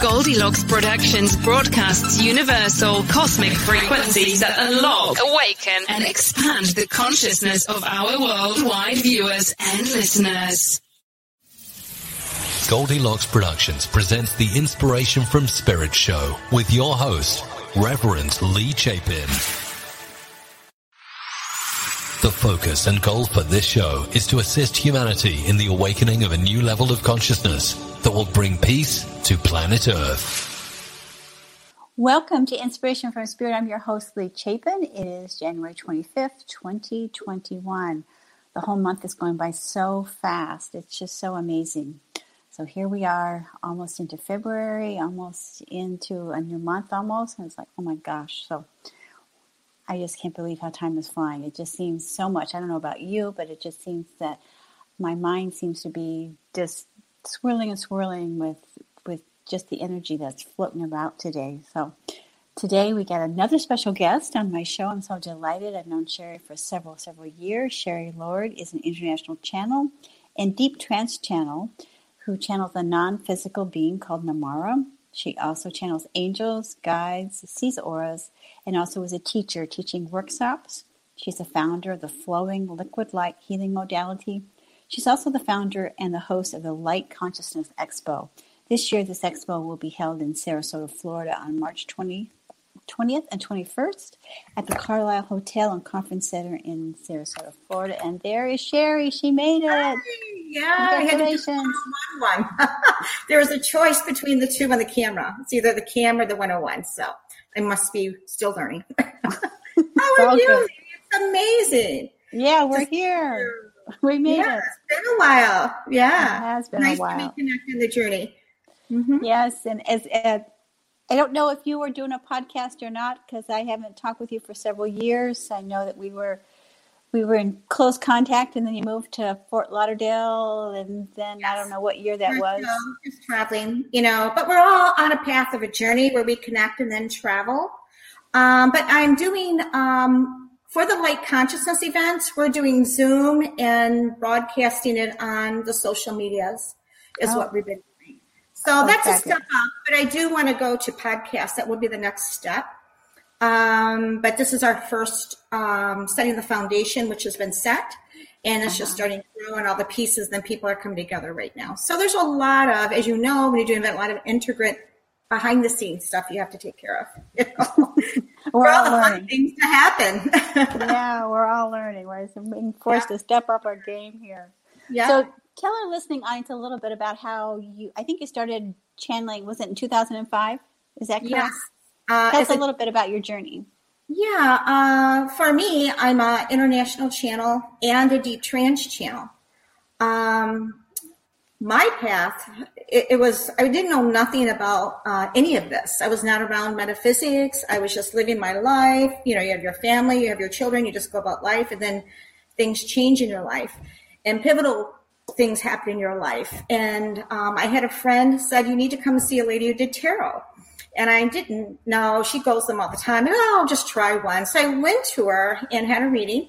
Goldilocks Productions broadcasts universal cosmic frequencies that unlock, awaken, and expand the consciousness of our worldwide viewers and listeners. Goldilocks Productions presents the Inspiration from Spirit show with your host, Reverend Lee Chapin. The focus and goal for this show is to assist humanity in the awakening of a new level of consciousness that will bring peace to planet Earth. Welcome to Inspiration from Spirit. I'm your host, Lee Chapin. It is January 25th, 2021. The whole month is going by so fast. It's just so amazing. So here we are, almost into February, almost into a new month almost. And it's like, oh my gosh. So I just can't believe how time is flying. It just seems so much. I don't know about you, but it just seems that my mind seems to be just swirling and swirling with with just the energy that's floating about today. So today we got another special guest on my show. I'm so delighted. I've known Sherry for several, several years. Sherry Lord is an international channel and deep trance channel who channels a non-physical being called Namara. She also channels angels, guides, sees auras, and also is a teacher teaching workshops. She's the founder of the Flowing Liquid Light Healing Modality She's also the founder and the host of the Light Consciousness Expo. This year, this expo will be held in Sarasota, Florida on March 20, 20th and 21st at the Carlisle Hotel and Conference Center in Sarasota, Florida. And there is Sherry. She made it. Hi. Yeah, Congratulations. one. there was a choice between the two on the camera. It's either the camera or the 101. So I must be still learning. How are you? It's amazing. Yeah, we're here. we made yeah, it. It's been a while. Yeah. It has been nice a while. Nice to be connected in the journey. Mm-hmm. Yes. And as, as, I don't know if you were doing a podcast or not because I haven't talked with you for several years. I know that we were we were in close contact and then you moved to Fort Lauderdale and then yes. I don't know what year that we're was. just traveling, you know, but we're all on a path of a journey where we connect and then travel. Um, but I'm doing um, for the light consciousness events, we're doing Zoom and broadcasting it on the social medias is oh. what we've been doing. So that's a step up, but I do want to go to podcasts. That would be the next step. Um, but this is our first um, setting the foundation, which has been set, and it's uh-huh. just starting to grow, and all the pieces. Then people are coming together right now. So there's a lot of, as you know, when you do event, a lot of integrate behind the scenes stuff you have to take care of. You know? we're all learning things to happen. yeah, we're all learning. We're being forced yeah. to step up our game here. Yeah. So tell our listening audience a little bit about how you. I think you started channeling. Was it in 2005? Is that correct? Yes. Uh, tell us a, a little bit about your journey. Yeah, uh, for me, I'm an international channel and a deep trance channel. Um, my path, it, it, was, I didn't know nothing about uh, any of this. I was not around metaphysics. I was just living my life. You know, you have your family, you have your children, you just go about life, and then things change in your life. And pivotal things happen in your life. And um, I had a friend said, you need to come see a lady who did tarot. And I didn't know she goes them all the time. And I'll just try one. So I went to her and had a reading.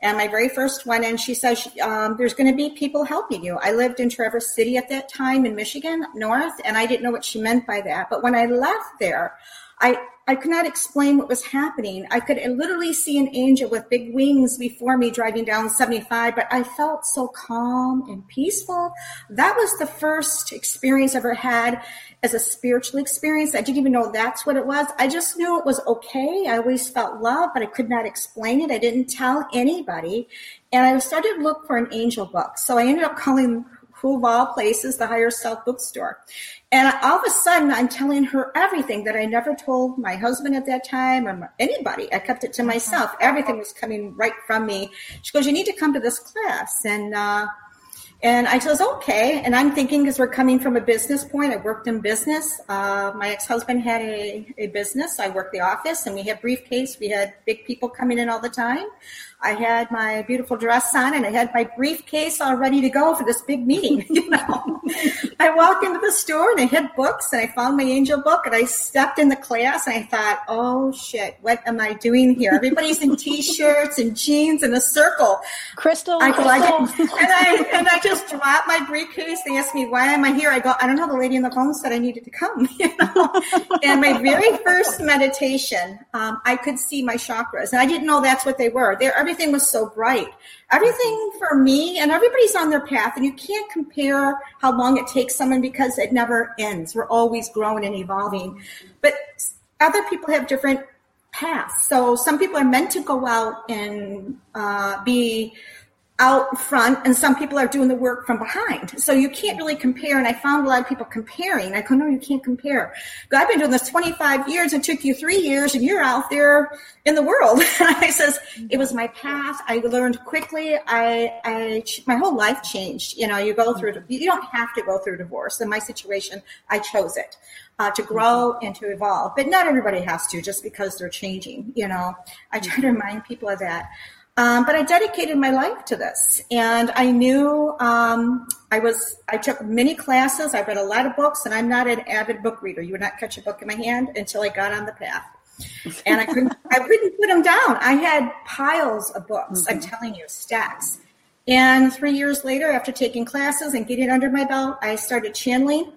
And my very first one, and she says, um, there's going to be people helping you. I lived in Traverse City at that time in Michigan, north, and I didn't know what she meant by that. But when I left there, I, I could not explain what was happening. I could literally see an angel with big wings before me driving down 75, but I felt so calm and peaceful. That was the first experience I ever had as a spiritual experience. I didn't even know that's what it was. I just knew it was okay. I always felt love, but I could not explain it. I didn't tell anybody. And I started to look for an angel book. So I ended up calling who of all places, the Higher Self bookstore. And all of a sudden, I'm telling her everything that I never told my husband at that time or anybody. I kept it to myself. Everything was coming right from me. She goes, "You need to come to this class." And uh, and I says, okay. And I'm thinking because we're coming from a business point, I worked in business. Uh, my ex-husband had a, a business. I worked the office and we had briefcase. We had big people coming in all the time. I had my beautiful dress on and I had my briefcase all ready to go for this big meeting. You know, I walked into the store and I had books and I found my angel book and I stepped in the class and I thought, oh shit, what am I doing here? Everybody's in t-shirts and jeans in a circle. Crystal, I, Crystal. I and I and I just dropped my briefcase. They asked me why am I here. I go, I don't know. The lady on the phone said I needed to come. You know, and my very first meditation, um, I could see my chakras, and I didn't know that's what they were. They're everything was so bright. Everything for me, and everybody's on their path, and you can't compare how long it takes someone because it never ends. We're always growing and evolving. But other people have different paths. So some people are meant to go out and uh, be out front and some people are doing the work from behind. So you can't really compare. And I found a lot of people comparing. I go, no, you can't compare. I've been doing this 25 years. It took you three years and you're out there in the world. I says, it was my path. I learned quickly. I, I, my whole life changed. You know, you go through, you don't have to go through divorce. In my situation, I chose it. Uh, to grow and to evolve, but not everybody has to just because they're changing. You know, I try to remind people of that. Um, but I dedicated my life to this, and I knew um, I was. I took many classes. I read a lot of books, and I'm not an avid book reader. You would not catch a book in my hand until I got on the path, and I couldn't. I couldn't put them down. I had piles of books. Mm-hmm. I'm telling you, stacks. And three years later, after taking classes and getting under my belt, I started channeling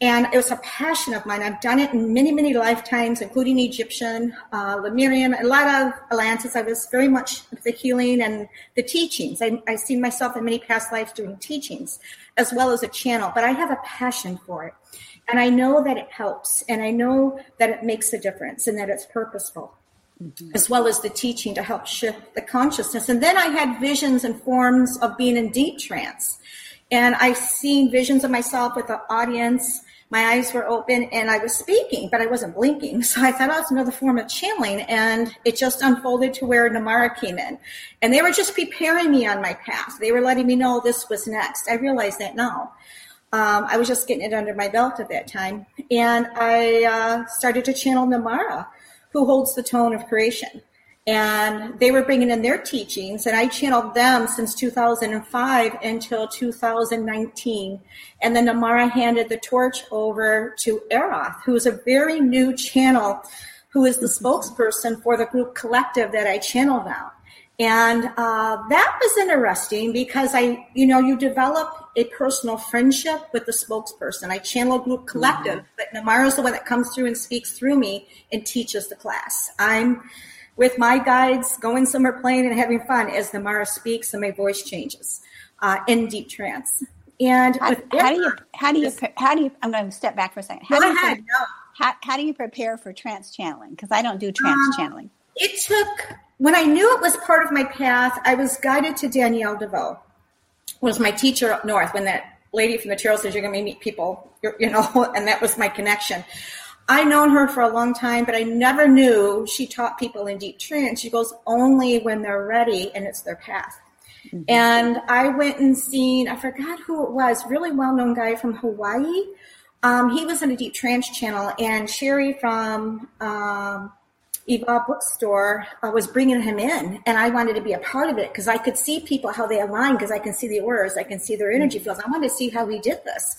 and it was a passion of mine. I've done it in many, many lifetimes, including Egyptian, uh, Lemurian, a lot of Atlantis. I was very much the healing and the teachings. I, I see myself in many past lives doing teachings as well as a channel, but I have a passion for it. And I know that it helps and I know that it makes a difference and that it's purposeful. Mm-hmm. As well as the teaching to help shift the consciousness. And then I had visions and forms of being in deep trance. And I've seen visions of myself with the audience my eyes were open and I was speaking, but I wasn't blinking. So I thought, oh, it's another form of channeling. And it just unfolded to where Namara came in. And they were just preparing me on my path. They were letting me know this was next. I realized that now. Um, I was just getting it under my belt at that time. And I uh, started to channel Namara, who holds the tone of creation and they were bringing in their teachings and i channeled them since 2005 until 2019 and then namara handed the torch over to eroth who is a very new channel who is the spokesperson for the group collective that i channel now and uh, that was interesting because i you know you develop a personal friendship with the spokesperson. I channel group collective mm-hmm. but namara is the one that comes through and speaks through me and teaches the class. I'm with my guides, going somewhere playing and having fun as Namara speaks and my voice changes uh, in deep trance. And how, how do you how do you how do you I'm going to step back for a second. How go do you ahead. No. How, how do you prepare for trance channeling? Because I don't do trance um, channeling. It took when I knew it was part of my path. I was guided to Danielle DeVoe, was my teacher up north. When that lady from the tarot says you're going to meet people, you know, and that was my connection. I known her for a long time, but I never knew she taught people in deep trance. She goes only when they're ready and it's their path. Mm-hmm. And I went and seen, I forgot who it was, really well known guy from Hawaii. Um, he was in a deep trance channel, and Sherry from um, Evolve Bookstore uh, was bringing him in, and I wanted to be a part of it because I could see people how they align because I can see the auras, I can see their energy fields. I wanted to see how he did this,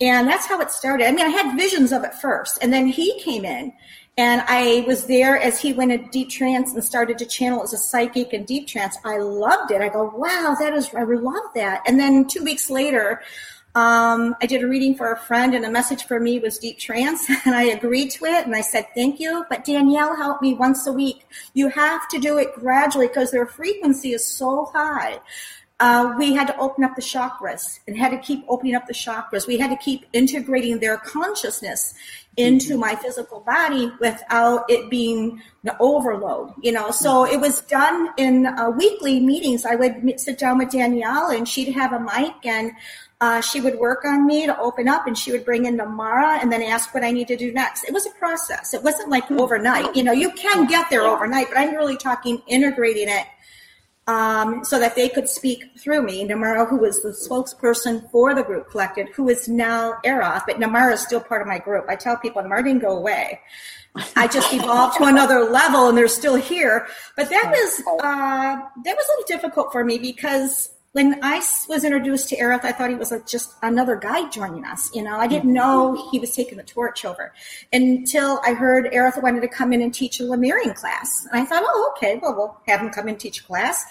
and that's how it started. I mean, I had visions of it first, and then he came in, and I was there as he went in deep trance and started to channel as a psychic and deep trance. I loved it. I go, wow, that is, I love that. And then two weeks later, um, I did a reading for a friend, and a message for me was deep trance, and I agreed to it. And I said, "Thank you." But Danielle helped me once a week. You have to do it gradually because their frequency is so high. Uh, we had to open up the chakras and had to keep opening up the chakras. We had to keep integrating their consciousness into my physical body without it being the overload, you know. So it was done in uh, weekly meetings. I would sit down with Danielle and she'd have a mic and uh, she would work on me to open up and she would bring in Namara and then ask what I need to do next. It was a process. It wasn't like overnight. You know, you can get there overnight, but I'm really talking integrating it um, so that they could speak through me. Namara, who was the spokesperson for the group collected, who is now Eroth, but Namara is still part of my group. I tell people Namara didn't go away. I just evolved to another level and they're still here. But that was, uh, that was a little difficult for me because when I was introduced to Aerith, I thought he was a, just another guy joining us. You know, I didn't know he was taking the torch over until I heard Aerith wanted to come in and teach a Lemurian class. And I thought, oh, okay, well, we'll have him come in and teach a class.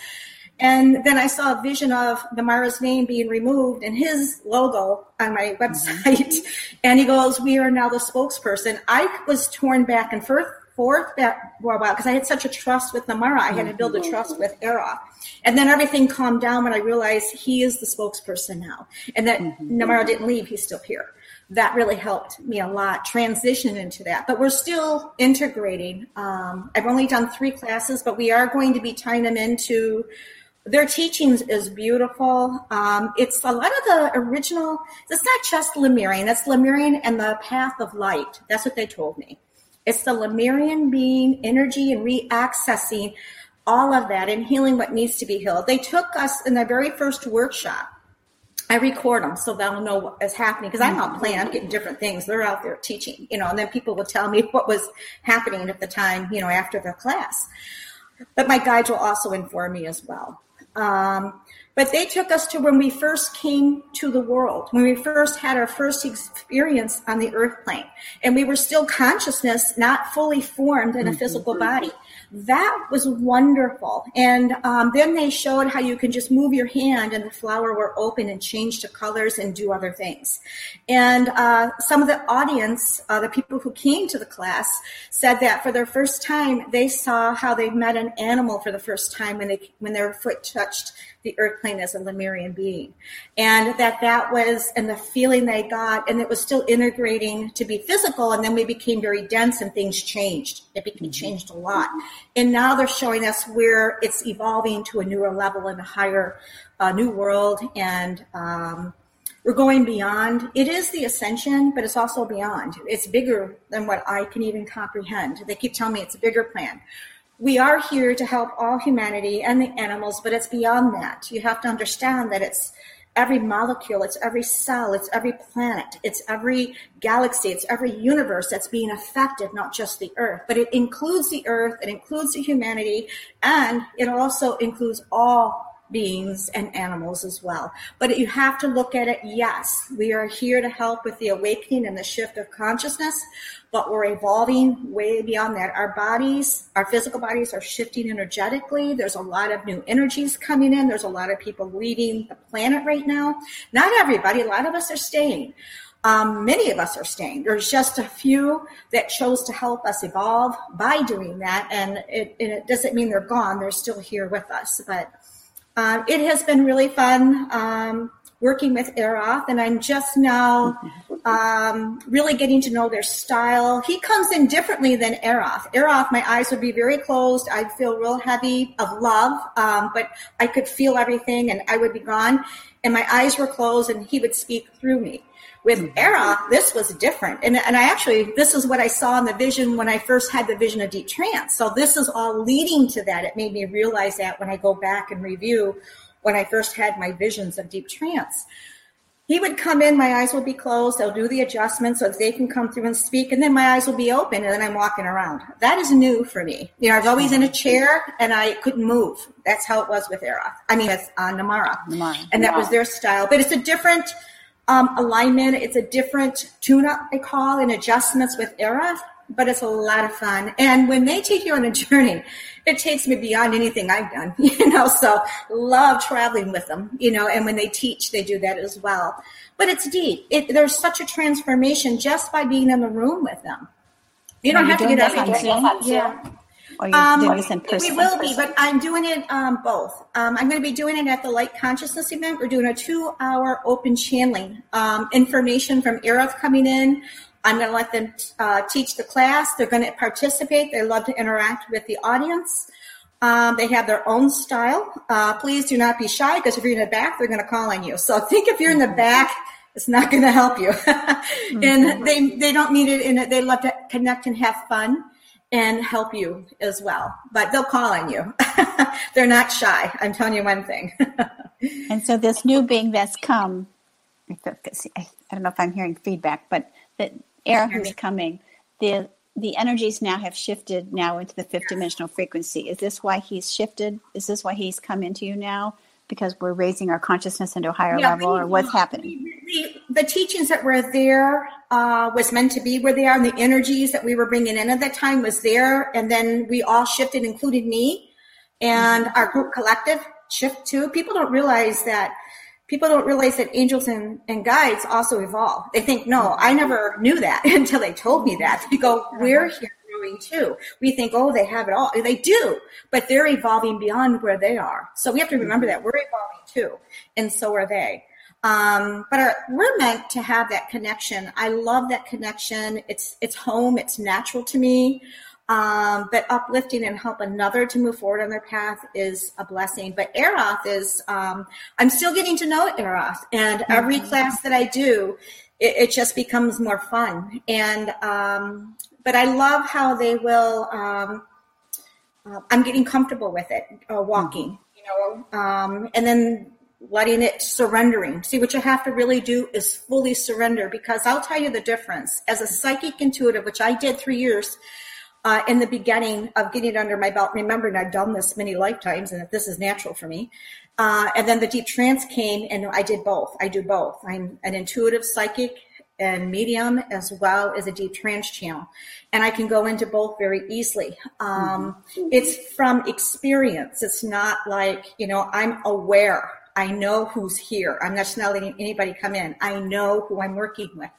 And then I saw a vision of Namara's name being removed and his logo on my website. Mm-hmm. And he goes, we are now the spokesperson. I was torn back and forth forth that for a while because I had such a trust with Namara. I had to build a trust with Era. And then everything calmed down when I realized he is the spokesperson now. And that mm-hmm. Namara didn't leave, he's still here. That really helped me a lot transition into that. But we're still integrating. Um, I've only done three classes, but we are going to be tying them into their teachings is beautiful. Um, it's a lot of the original. It's not just Lemurian. It's Lemurian and the path of light. That's what they told me. It's the Lemurian being energy and reaccessing all of that and healing what needs to be healed. They took us in the very first workshop. I record them so they'll know what is happening because I'm out playing, I'm getting different things. They're out there teaching, you know, and then people will tell me what was happening at the time, you know, after the class. But my guides will also inform me as well. Um, but they took us to when we first came to the world, when we first had our first experience on the earth plane. And we were still consciousness, not fully formed in a mm-hmm. physical body that was wonderful. And um, then they showed how you can just move your hand and the flower will open and change to colors and do other things. And uh, some of the audience, uh, the people who came to the class, said that for their first time, they saw how they met an animal for the first time when they when their foot touched the earth plane as a Lemurian being. And that that was, and the feeling they got, and it was still integrating to be physical. And then we became very dense and things changed. It became mm-hmm. changed a lot. And now they're showing us where it's evolving to a newer level and a higher, uh, new world. And, um, we're going beyond. It is the ascension, but it's also beyond. It's bigger than what I can even comprehend. They keep telling me it's a bigger plan we are here to help all humanity and the animals, but it's beyond that. You have to understand that it's every molecule, it's every cell, it's every planet, it's every galaxy, it's every universe that's being affected, not just the earth, but it includes the earth, it includes the humanity, and it also includes all beings and animals as well. But you have to look at it, yes, we are here to help with the awakening and the shift of consciousness, but we're evolving way beyond that. Our bodies, our physical bodies are shifting energetically. There's a lot of new energies coming in. There's a lot of people leaving the planet right now. Not everybody, a lot of us are staying. Um, many of us are staying. There's just a few that chose to help us evolve by doing that. And it, and it doesn't mean they're gone. They're still here with us. But uh, it has been really fun um, working with Eroth, and I'm just now um, really getting to know their style. He comes in differently than Eroth. Eroth, my eyes would be very closed. I'd feel real heavy of love, um, but I could feel everything, and I would be gone. And my eyes were closed, and he would speak through me. With. Era, this was different. And, and I actually, this is what I saw in the vision when I first had the vision of deep trance. So this is all leading to that. It made me realize that when I go back and review when I first had my visions of deep trance. he would come in, my eyes will be closed. They'll do the adjustments so that they can come through and speak, and then my eyes will be open, and then I'm walking around. That is new for me. You know, I was always in a chair and I couldn't move. That's how it was with Era. I mean, with uh, Namara. Namara. And that was their style. But it's a different um, alignment. It's a different tune-up, I call, and adjustments with Era but it's a lot of fun. And when they take you on a journey, it takes me beyond anything I've done, you know, so love traveling with them, you know, and when they teach, they do that as well. But it's deep. It, there's such a transformation just by being in the room with them. You don't have to get Zoom. Yeah. Or you're Um, doing this in person. We will be, but I'm doing it um, both. Um, I'm going to be doing it at the Light Consciousness event. We're doing a two-hour open channeling. Um, information from Eroth coming in. I'm going to let them uh, teach the class. They're going to participate. They love to interact with the audience. Um, they have their own style. Uh, please do not be shy because if you're in the back, they're going to call on you. So think if you're in the back, it's not going to help you. and they they don't mean it in it. They love to connect and have fun and help you as well. But they'll call on you. they're not shy. I'm telling you one thing. And so this new being that's come, I don't know if I'm hearing feedback, but the air who's coming, the the energies now have shifted now into the fifth dimensional frequency. Is this why he's shifted? Is this why he's come into you now? Because we're raising our consciousness into a higher Yeah, level, we- or what's happening? the, the teachings that were there uh, was meant to be where they are, and the energies that we were bringing in at that time was there. And then we all shifted, including me and our group collective shift too. People don't realize that. People don't realize that angels and, and guides also evolve. They think, no, I never knew that until they told me that. We go, we're here growing too. We think, oh, they have it all. They do, but they're evolving beyond where they are. So we have to remember that we're evolving too, and so are they. Um, but our, we're meant to have that connection. I love that connection. It's it's home. It's natural to me. Um, but uplifting and help another to move forward on their path is a blessing. But Eroth is, um, I'm still getting to know Eroth, and every class that I do, it, it just becomes more fun. And um, but I love how they will. Um, uh, I'm getting comfortable with it, uh, walking, you know, um, and then letting it surrendering. See, what you have to really do is fully surrender because I'll tell you the difference. As a psychic intuitive, which I did three years uh, in the beginning of getting it under my belt, remembering I've done this many lifetimes and that this is natural for me. Uh, and then the deep trance came and I did both. I do both. I'm an intuitive psychic and medium as well as a deep trance channel. And I can go into both very easily. Um, It's from experience. It's not like, you know, I'm aware. I know who's here. I'm just not letting anybody come in. I know who I'm working with.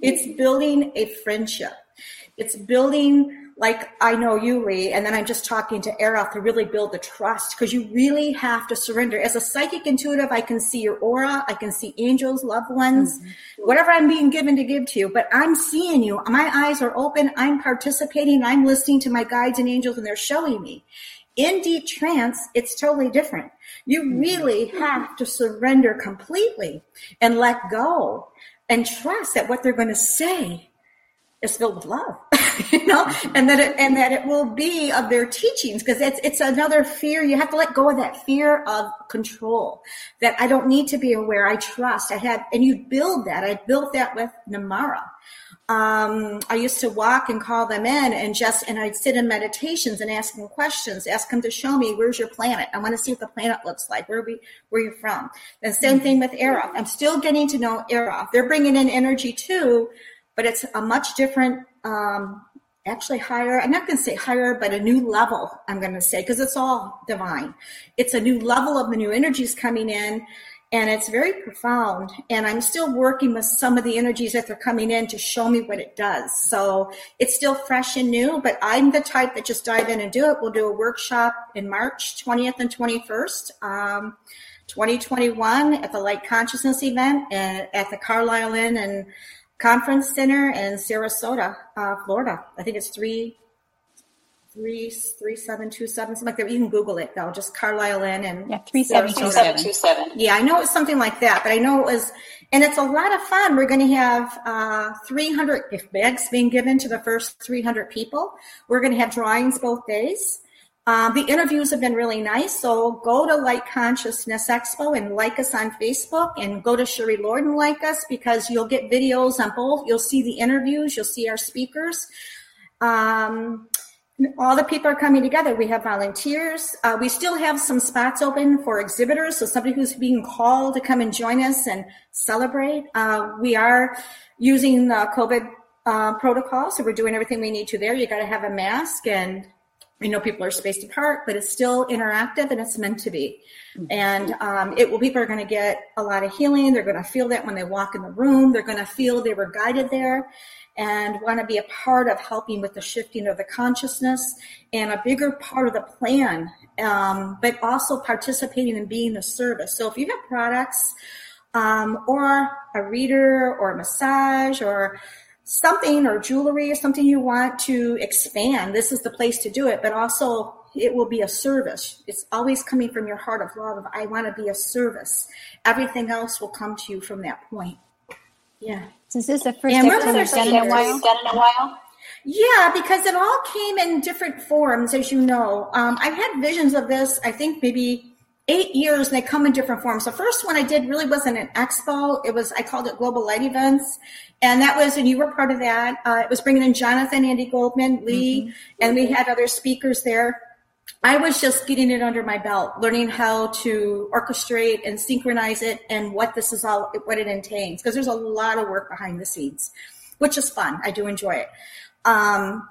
It's building a friendship. It's building like I know you, Lee, and then I'm just talking to Eroth to really build the trust because you really have to surrender. As a psychic intuitive, I can see your aura, I can see angels, loved ones, mm-hmm. whatever I'm being given to give to you, but I'm seeing you. My eyes are open, I'm participating, I'm listening to my guides and angels, and they're showing me. In deep trance, it's totally different. You mm-hmm. really have to surrender completely and let go and trust that what they're going to say is filled with love, you know, and that it, and that it will be of their teachings because it's it's another fear. You have to let go of that fear of control. That I don't need to be aware. I trust. I had, and you build that. I built that with Namara. Um, I used to walk and call them in and just, and I'd sit in meditations and ask them questions, ask them to show me where's your planet. I want to see what the planet looks like. Where we, where you're from. The same thing with Eroth. I'm still getting to know Eroth. They're bringing in energy too, but it's a much different, um, actually higher. I'm not going to say higher, but a new level. I'm going to say because it's all divine. It's a new level of the new energies coming in, and it's very profound. And I'm still working with some of the energies that they're coming in to show me what it does. So it's still fresh and new, but I'm the type that just dive in and do it. We'll do a workshop in March 20th and 21st. Um, 2021 at the Light Consciousness event and at the Carlisle Inn and Conference Center in Sarasota, uh, Florida. I think it's three, three, three, seven, two, seven, something like that. You can Google it though, just Carlisle Inn and Yeah, three seven two Sarasota. seven. Yeah, I know it's something like that, but I know it was, and it's a lot of fun. We're going to have uh, 300 gift bags being given to the first 300 people. We're going to have drawings both days. Um, the interviews have been really nice. So go to Light Consciousness Expo and like us on Facebook and go to Sherry Lord and like us because you'll get videos on both. You'll see the interviews. You'll see our speakers. Um, all the people are coming together. We have volunteers. Uh, we still have some spots open for exhibitors. So somebody who's being called to come and join us and celebrate. Uh, we are using the COVID uh, protocol. So we're doing everything we need to there. You got to have a mask and I know people are spaced apart, but it's still interactive and it's meant to be. And um, it will, people are going to get a lot of healing. They're going to feel that when they walk in the room. They're going to feel they were guided there and want to be a part of helping with the shifting of the consciousness and a bigger part of the plan, um, but also participating in being a service. So if you have products um, or a reader or a massage or something or jewelry or something you want to expand, this is the place to do it. But also, it will be a service. It's always coming from your heart of love. Of, I want to be a service. Everything else will come to you from that point. Yeah. Since this is the first and episode we've done in a while. Done in a while. Yeah, because it all came in different forms, as you know. Um, I've had visions of this. I think maybe eight years and they come in different forms. The first one I did really wasn't an expo. It was, I called it Global Light Events. And that was, and you were part of that. Uh, it was bringing in Jonathan, Andi Goldman, Lee, mm-hmm. and we had other speakers there. I was just getting it under my belt, learning how to orchestrate and synchronize it and what this is all, what it entails. Because there's a lot of work behind the scenes, which is fun. I do enjoy it. Um,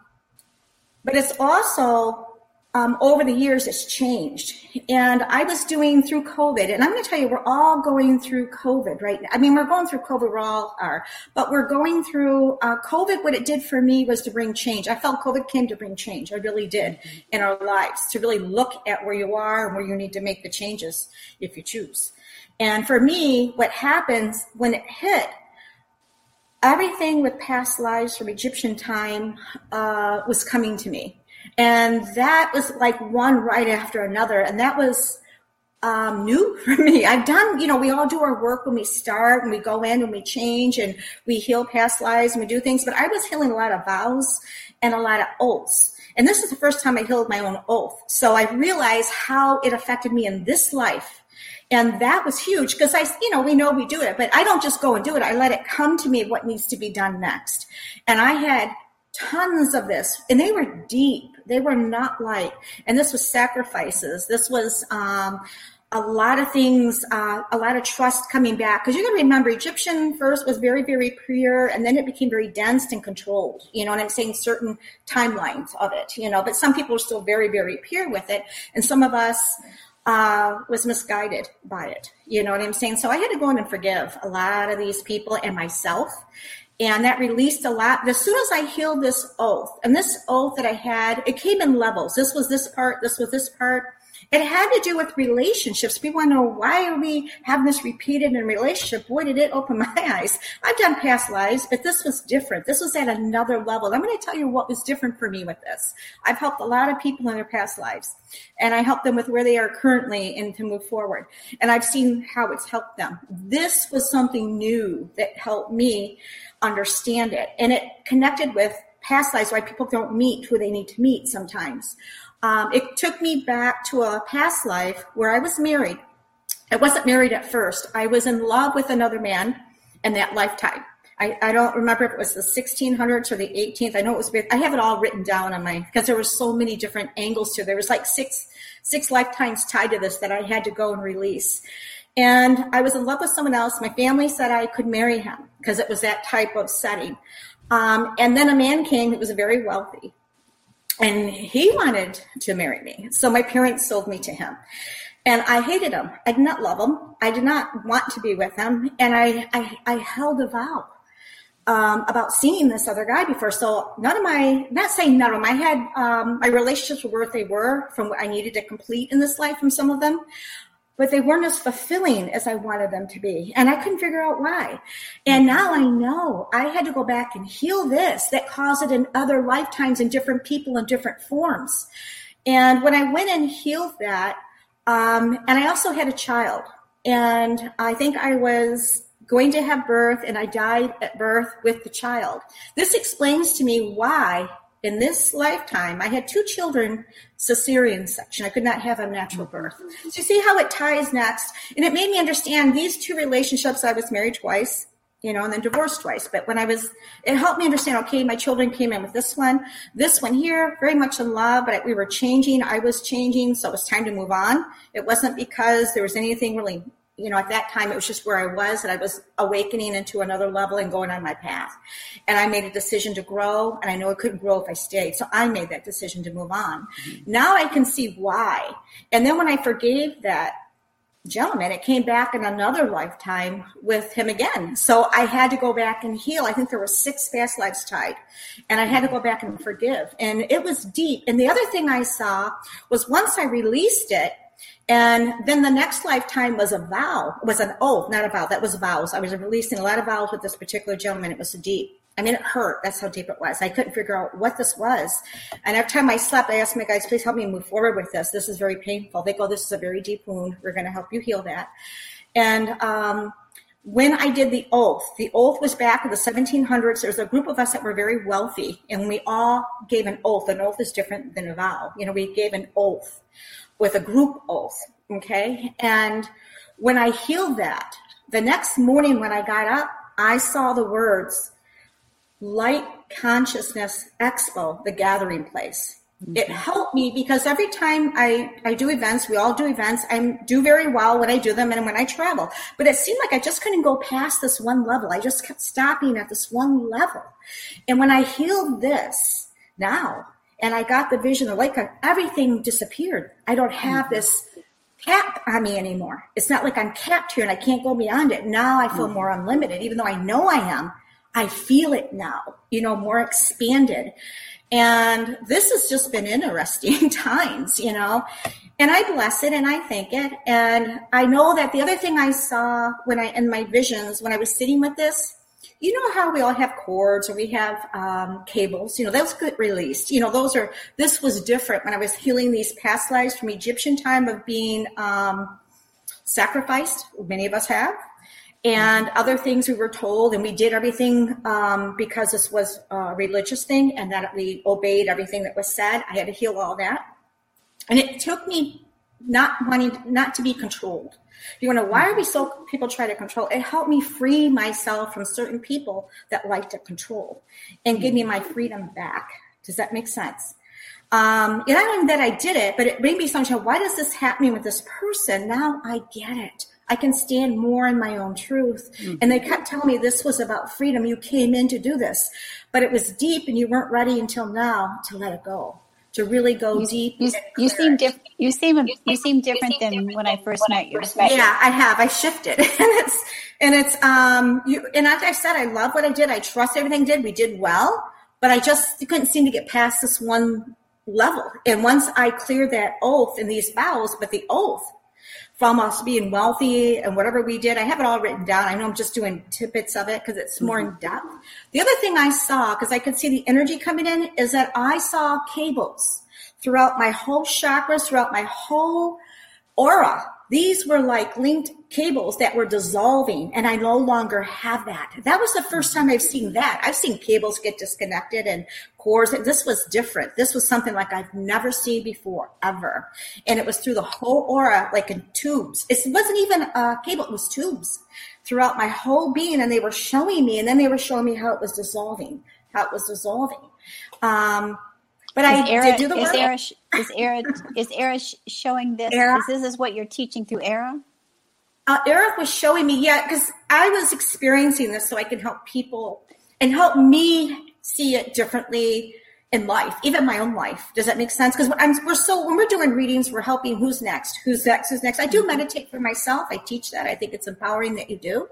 but it's also um, over the years it's changed. And i was doing through covid and i'm going to tell you we're all going through covid right? Now i mean we're going through covid we all are but we're going through uh, covid what it did for me was to bring change. I felt covid came to bring change. I really did in our lives to really look at where you are and where you need to make the changes if you choose. And for me what happens when it hit everything with past lives from egyptian time uh, was coming to me and that was like one right after another. And that was um, new for me. I've done, you know, we all do our work when we start and we go in and we change and we heal past lives and we do things. But I was healing a lot of vows and a lot of oaths. And this is the first time I healed my own oath. So I realized how it affected me in this life. And that was huge because I, you know, we know we do it, but I don't just go and do it. I let it come to me what needs to be done next. And I had tons of this and they were deep they were not light and this was sacrifices. This was um, a lot of things uh, a lot of trust coming back. Because you got to remember egyptian first was very very pure and then it became very dense and controlled you know and i'm saying? Certain timelines of it you know but some people are still very very pure with it and some of us uh, was misguided by it you know what i'm saying? So i had to go in and forgive a lot of these people and myself and that released a lot. As soon as I healed this oath, and this oath that I had, it came in levels. This was this part, this was this part. It had to do with relationships. People want to know why are we having this repeated in a relationship? Boy, did it open my eyes. I've done past lives, but this was different. This was at another level. I'm going to tell you what was different for me with this. I've helped a lot of people in their past lives, and I help them with where they are currently and to move forward. And I've seen how it's helped them. This was something new that helped me understand it. And it connected with past lives, why people don't meet who they need to meet sometimes. Um, it took me back to a past life where I was married. I wasn't married at first. I was in love with another man in that lifetime. I, I don't remember if it was the 1600s or the 18th. I know it was. I have it all written down on my because there were so many different angles to. There was like six six lifetimes tied to this that I had to go and release. And I was in love with someone else. My family said I could marry him because it was that type of setting. Um, and then a man came who was very wealthy and he wanted to marry me. So my parents sold me to him. And I hated him. I did not love him. I did not want to be with him. And I, I, I held a vow um, about seeing this other guy before. So none of my, not saying none of them, I had um, my relationships were what they were from what I needed to complete in this life from some of them but they weren't as fulfilling as I wanted them to be. And I couldn't figure out why. And now I know I had to go back and heal this that caused it in other lifetimes in different people in different forms. And when I went and healed that, um, and I also had a child, and I think I was going to have birth and I died at birth with the child. This explains to me why in this lifetime, I had two children, cesarean section. I could not have a natural birth. So you see how it ties next. And it made me understand these two relationships. I was married twice, you know, and then divorced twice. But when I was, it helped me understand, okay, my children came in with this one, this one here, very much in love, but we were changing. I was changing. So it was time to move on. It wasn't because there was anything really you know, at that time it was just where I was and I was awakening into another level and going on my path. And I made a decision to grow and I know I couldn't grow if I stayed. So I made that decision to move on. Mm-hmm. Now I can see why. And then when I forgave that gentleman, it came back in another lifetime with him again. So I had to go back and heal. I think there were six past lives tied and I had to go back and forgive. And it was deep. And the other thing I saw was once I released it, and then the next lifetime was a vow, was an oath, not a vow. That was vows. I was releasing a lot of vows with this particular gentleman. It was so deep. I mean, it hurt. That's how deep it was. I couldn't figure out what this was. And every time I slept, I asked my guys, please help me move forward with this. This is very painful. They go, this is a very deep wound. We're going to help you heal that. And, um, when I did the oath, the oath was back in the 1700s. There's a group of us that were very wealthy, and we all gave an oath. An oath is different than a vow. You know, we gave an oath with a group oath. Okay. And when I healed that, the next morning when I got up, I saw the words Light Consciousness Expo, the gathering place. Mm-hmm. It helped me because every time I, I do events, we all do events, I do very well when I do them and when I travel. But it seemed like I just couldn't go past this one level. I just kept stopping at this one level. And when I healed this now, and I got the vision of like everything disappeared. I don't have mm-hmm. this cap on me anymore. It's not like I'm capped here and I can't go beyond it. Now I feel mm-hmm. more unlimited, even though I know I am. I feel it now, you know, more expanded. And this has just been interesting times, you know, and I bless it and I thank it. And I know that the other thing I saw when I, in my visions, when I was sitting with this, you know how we all have cords or we have um, cables? You know those get released. You know those are this was different when i was healing these past lives from egyptian time of being um, sacrificed. Many of us have. And other things we were told and we did everything um, because this was a religious thing and that we obeyed everything that was said. I had to heal all that. And it took me not wanting not to be controlled you wonder why are we so people try to control? It helped me free myself from certain people that like to control and give me my freedom back. Does that make sense? Um, and not only that I did it, but it made me sunshine. Why does this happen with this person? Now I get it. I can stand more in my own truth. Mm-hmm. And they kept telling me this was about freedom. You came in to do this, but it was deep and you weren't ready until now to let it go to really go you, deep. You, you seem different. You seem you seem different than when I first met you. Yeah, I have. I shifted, and it's and it's um you and like I said, I love what I did. I trust everything I did. We did well, but I just couldn't seem to get past this one level. And once I cleared that oath and these vows, but the oath from us being wealthy and whatever we did. I have it all written down. I know I'm just doing tidbits of it because it's more mm-hmm. in depth. The other thing I saw, because I could see the energy coming in, is that I saw cables throughout my whole chakras, throughout my whole aura. These were like linked cables that were dissolving and I no longer have that. That was the first time I've seen that. I've seen cables get disconnected and cores. This was different. This was something like I've never seen before, ever. And it was through the whole aura, like in tubes. It wasn't even a cable. It was tubes throughout my whole being. And they were showing me, and then they were showing me how it was dissolving, how it was dissolving. Um, but is I Era, did do the is work. Era, is Era, is Era showing this? Era? Is this is what you're teaching through Era? Uh, Eric was showing me, yeah, because I was experiencing this so I can help people and help me see it differently in life, even my own life. Does that make sense? Because we're so when we're doing readings, we're helping who's next, who's next, who's next. I do mm-hmm. meditate for myself. I teach that. I think it's empowering that you do.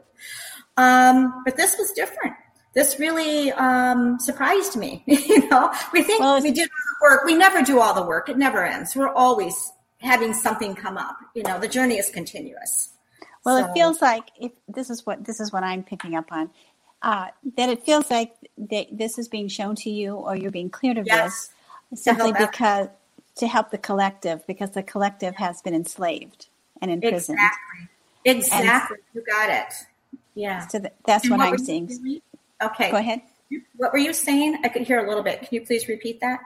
Um, but this was different this really um, surprised me. you know, we think well, we did all the work. We never do all the work. It never ends. We're always having something come up. You know, the journey is continuous. Well, so. it feels like if this is what this is what I'm picking up on. Uh, that it feels like that this is being shown to you, or you're being cleared of yes. this, simply because to help the collective, because the collective has been enslaved and imprisoned. Exactly. Exactly. And, you got it. Yeah. So that's what, what I'm seeing. Okay. Go ahead. What were you saying? I could hear a little bit. Can you please repeat that?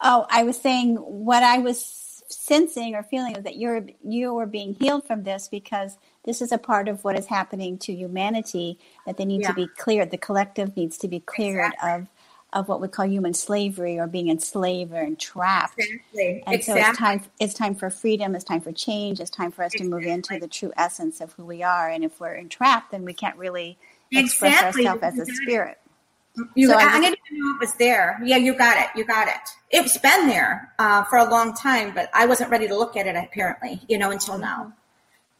Oh, I was saying what I was sensing or feeling is that you're you were being healed from this because this is a part of what is happening to humanity that they need Yeah. to be cleared. The collective needs to be cleared of of what we call human slavery or being enslaved or entrapped. Exactly. And so it's Exactly. time it's time for freedom, it's time for change, it's time for us to move into the true essence of who we are. And if we're entrapped, then we can't really express Exactly. ourselves as a You got it. spirit. You, So I, I didn't even know it was there. Yeah, you got it. You got it. It's been there uh, for a long time, but I wasn't ready to look at it apparently, you know, until now.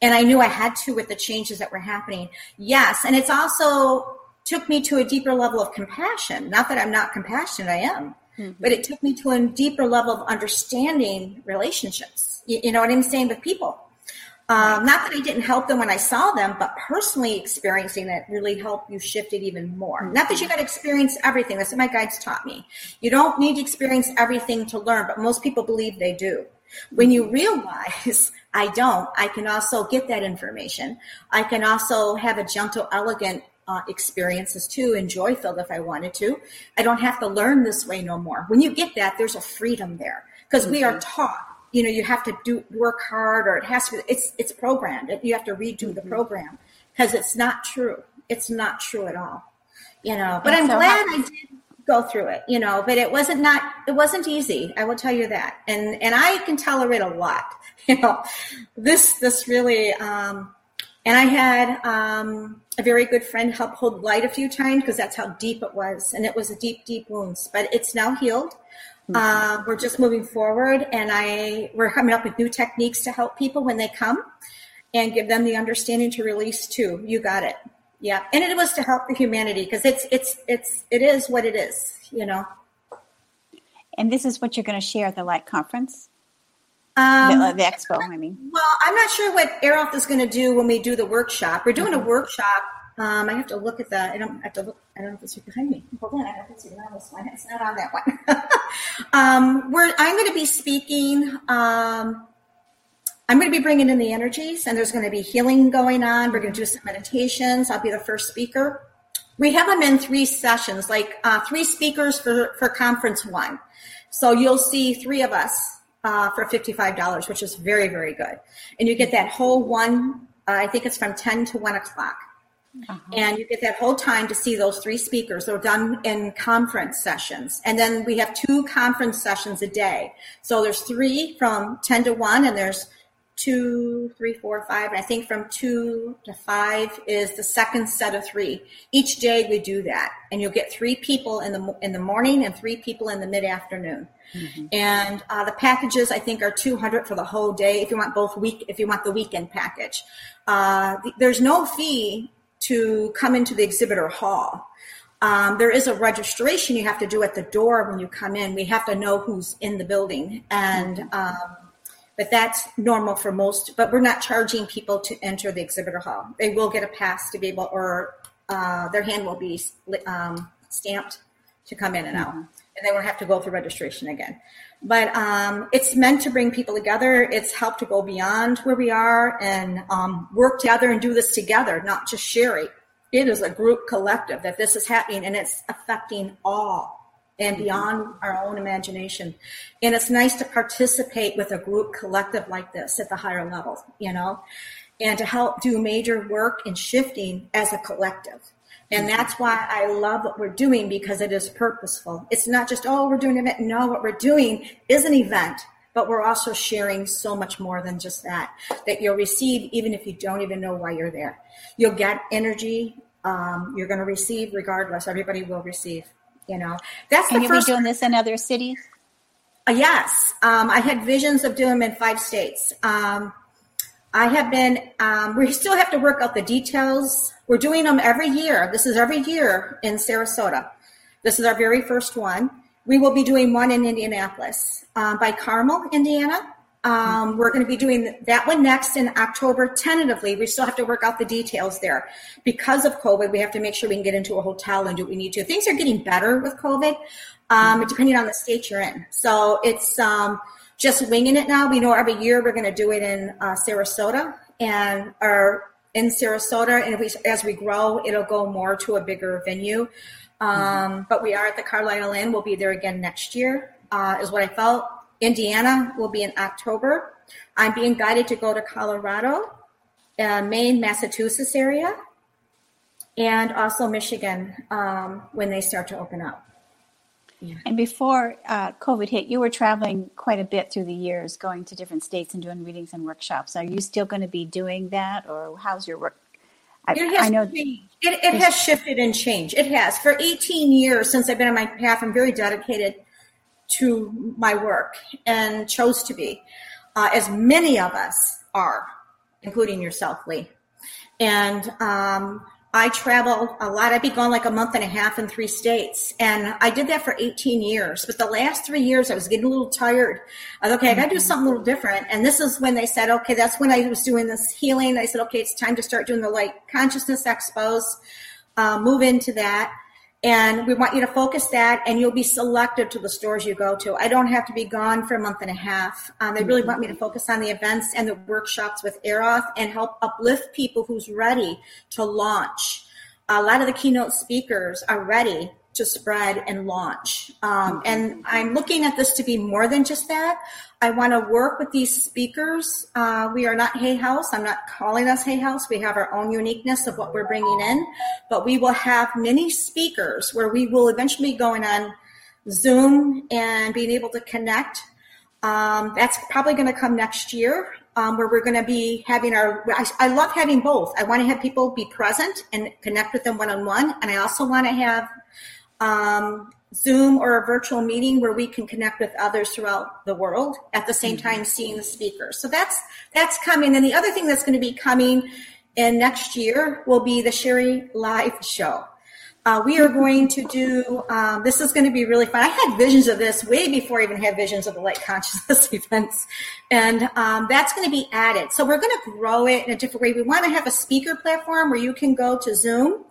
And I knew I had to with the changes that were happening. Yes, and it's also took me to a deeper level of compassion. Not that I'm not compassionate, I am, but it took me to a deeper level of understanding relationships. You, you know what I'm saying with people. Um, not that I didn't help them when I saw them, but personally experiencing it really helped you shift it even more. Not that you got to experience everything. That's what my guides taught me. You don't need to experience everything to learn, but most people believe they do. When you realize I don't, I can also get that information. I can also have a gentle, elegant uh, experiences too, and joy filled if I wanted to. I don't have to learn this way no more. When you get that, there's a freedom there because we are taught you know you have to do work hard or it has to be it's it's programmed you have to redo the program because it's not true it's not true at all you know but And i'm so glad how- i did go through it you know but it wasn't not it wasn't easy i will tell you that and and i can tolerate a lot you know this this really um and I had um, a very good friend help hold light a few times because that's how deep it was. And it was a deep, deep wounds, but it's now healed. Uh, we're just moving forward and I, we're coming up with new techniques to help people when they come and give them the understanding to release too. You got it. Yeah. And it was to help the humanity because it's, it's, it's, it is what it is, you know. And this is what you're going to share at the Light Conference, Um, the, uh, the expo. I mean, Well, I'm not sure what Aeroth is going to do when we do the workshop. We're doing a workshop. Um, I have to look at the. I don't I have to look. I don't know if it's right behind me. Hold on. I don't know if it's even on this one. It's not on that one. um, we're. I'm going to be speaking. Um, I'm going to be bringing in the energies, and there's going to be healing going on. We're going to do some meditations. I'll be the first speaker. We have them in three sessions, like uh, three speakers for for conference one. So you'll see three of us uh, for $55, which is very, very good. And you get that whole one, uh, I think it's from 10 to 1 o'clock. And you get that whole time to see those three speakers. They're done in conference sessions. And then we have two conference sessions a day. So there's three from 10 to 1, and there's two, three, four, five. And I think from two to five is the second set of three. Each day we do that, and you'll get three people in the in the morning and three people in the mid afternoon. And uh, the packages I think are two hundred for the whole day. If you want both week, if you want the weekend package, uh, th- there's no fee to come into the exhibitor hall. Um, there is a registration you have to do at the door when you come in. We have to know who's in the building, and um, but that's normal for most. But we're not charging people to enter the exhibitor hall. They will get a pass to be able, or uh, their hand will be um, stamped to come in and out, and they won't have to go through registration again. But um, it's meant to bring people together. It's helped to go beyond where we are and um, work together and do this together, not just Sherry. It is a group collective that this is happening, and it's affecting all and beyond our own imagination. And it's nice to participate with a group collective like this at the higher level, you know, and to help do major work in shifting as a collective. And that's why I love what we're doing because it is purposeful. It's not just, oh, we're doing an event. No, what we're doing is an event, but we're also sharing so much more than just that, that you'll receive even if you don't even know why you're there. You'll get energy. Um, you're going to receive regardless. Everybody will receive, you know. That's and the you'll be doing this in other cities. uh, yes, um, I had visions of doing them in five states. Um, I have been. Um, we still have to work out the details. We're doing them every year. This is every year in Sarasota. This is our very first one. We will be doing one in Indianapolis um, by Carmel, Indiana. Um, we're going to be doing that one next in October tentatively. We still have to work out the details there. Because of COVID, we have to make sure we can get into a hotel and do what we need to. Things are getting better with COVID, um, depending on the state you're in. So it's um, just winging it now. We know every year we're going to do it in uh, Sarasota and or in Sarasota. And if we, as we grow, it'll go more to a bigger venue. Um, but we are at the Carlisle Inn. We'll be there again next year, uh, is what I felt. Indiana will be in October. I'm being guided to go to Colorado, uh, Maine, Massachusetts area, and also Michigan um, when they start to open up. Yeah. And before uh, COVID hit, you were traveling quite a bit through the years, going to different states and doing readings and workshops. Are you still going to be doing that, or how's your work? I, it has, I know it, it has shifted and changed. It has. For 18 years since I've been on my path, I'm very dedicated to my work and chose to be, uh, as many of us are, including yourself, Lee. And um, I travel a lot. I'd be gone like a month and a half in three states. And I did that for 18 years. But the last three years, I was getting a little tired. I was, okay, I got to do something a little different. And this is when they said, okay, that's when I was doing this healing. I said, okay, it's time to start doing the light consciousness expos, uh, move into that. And we want you to focus that, and you'll be selective to the stores you go to. I don't have to be gone for a month and a half. Um, they really want me to focus on the events and the workshops with Eroth and help uplift people who's ready to launch. A lot of the keynote speakers are ready to spread and launch. Um, and I'm looking at this to be more than just that. I want to work with these speakers. Uh, we are not Hay House. I'm not calling us Hay House. We have our own uniqueness of what we're bringing in, but we will have many speakers where we will eventually be going on Zoom and being able to connect. Um, that's probably going to come next year. Um, where we're going to be having our, I, I, love having both. I want to have people be present and connect with them one on one. And I also want to have um, Zoom or a virtual meeting where we can connect with others throughout the world at the same mm-hmm. time seeing the speakers. So that's that's coming. And the other thing that's going to be coming in next year will be the Sherry Live Show. Uh, we are going to do um, this is going to be really fun. I had visions of this way before I even had visions of the light consciousness events, and um, that's going to be added. So we're going to grow it in a different way. We want to have a speaker platform where you can go to Zoom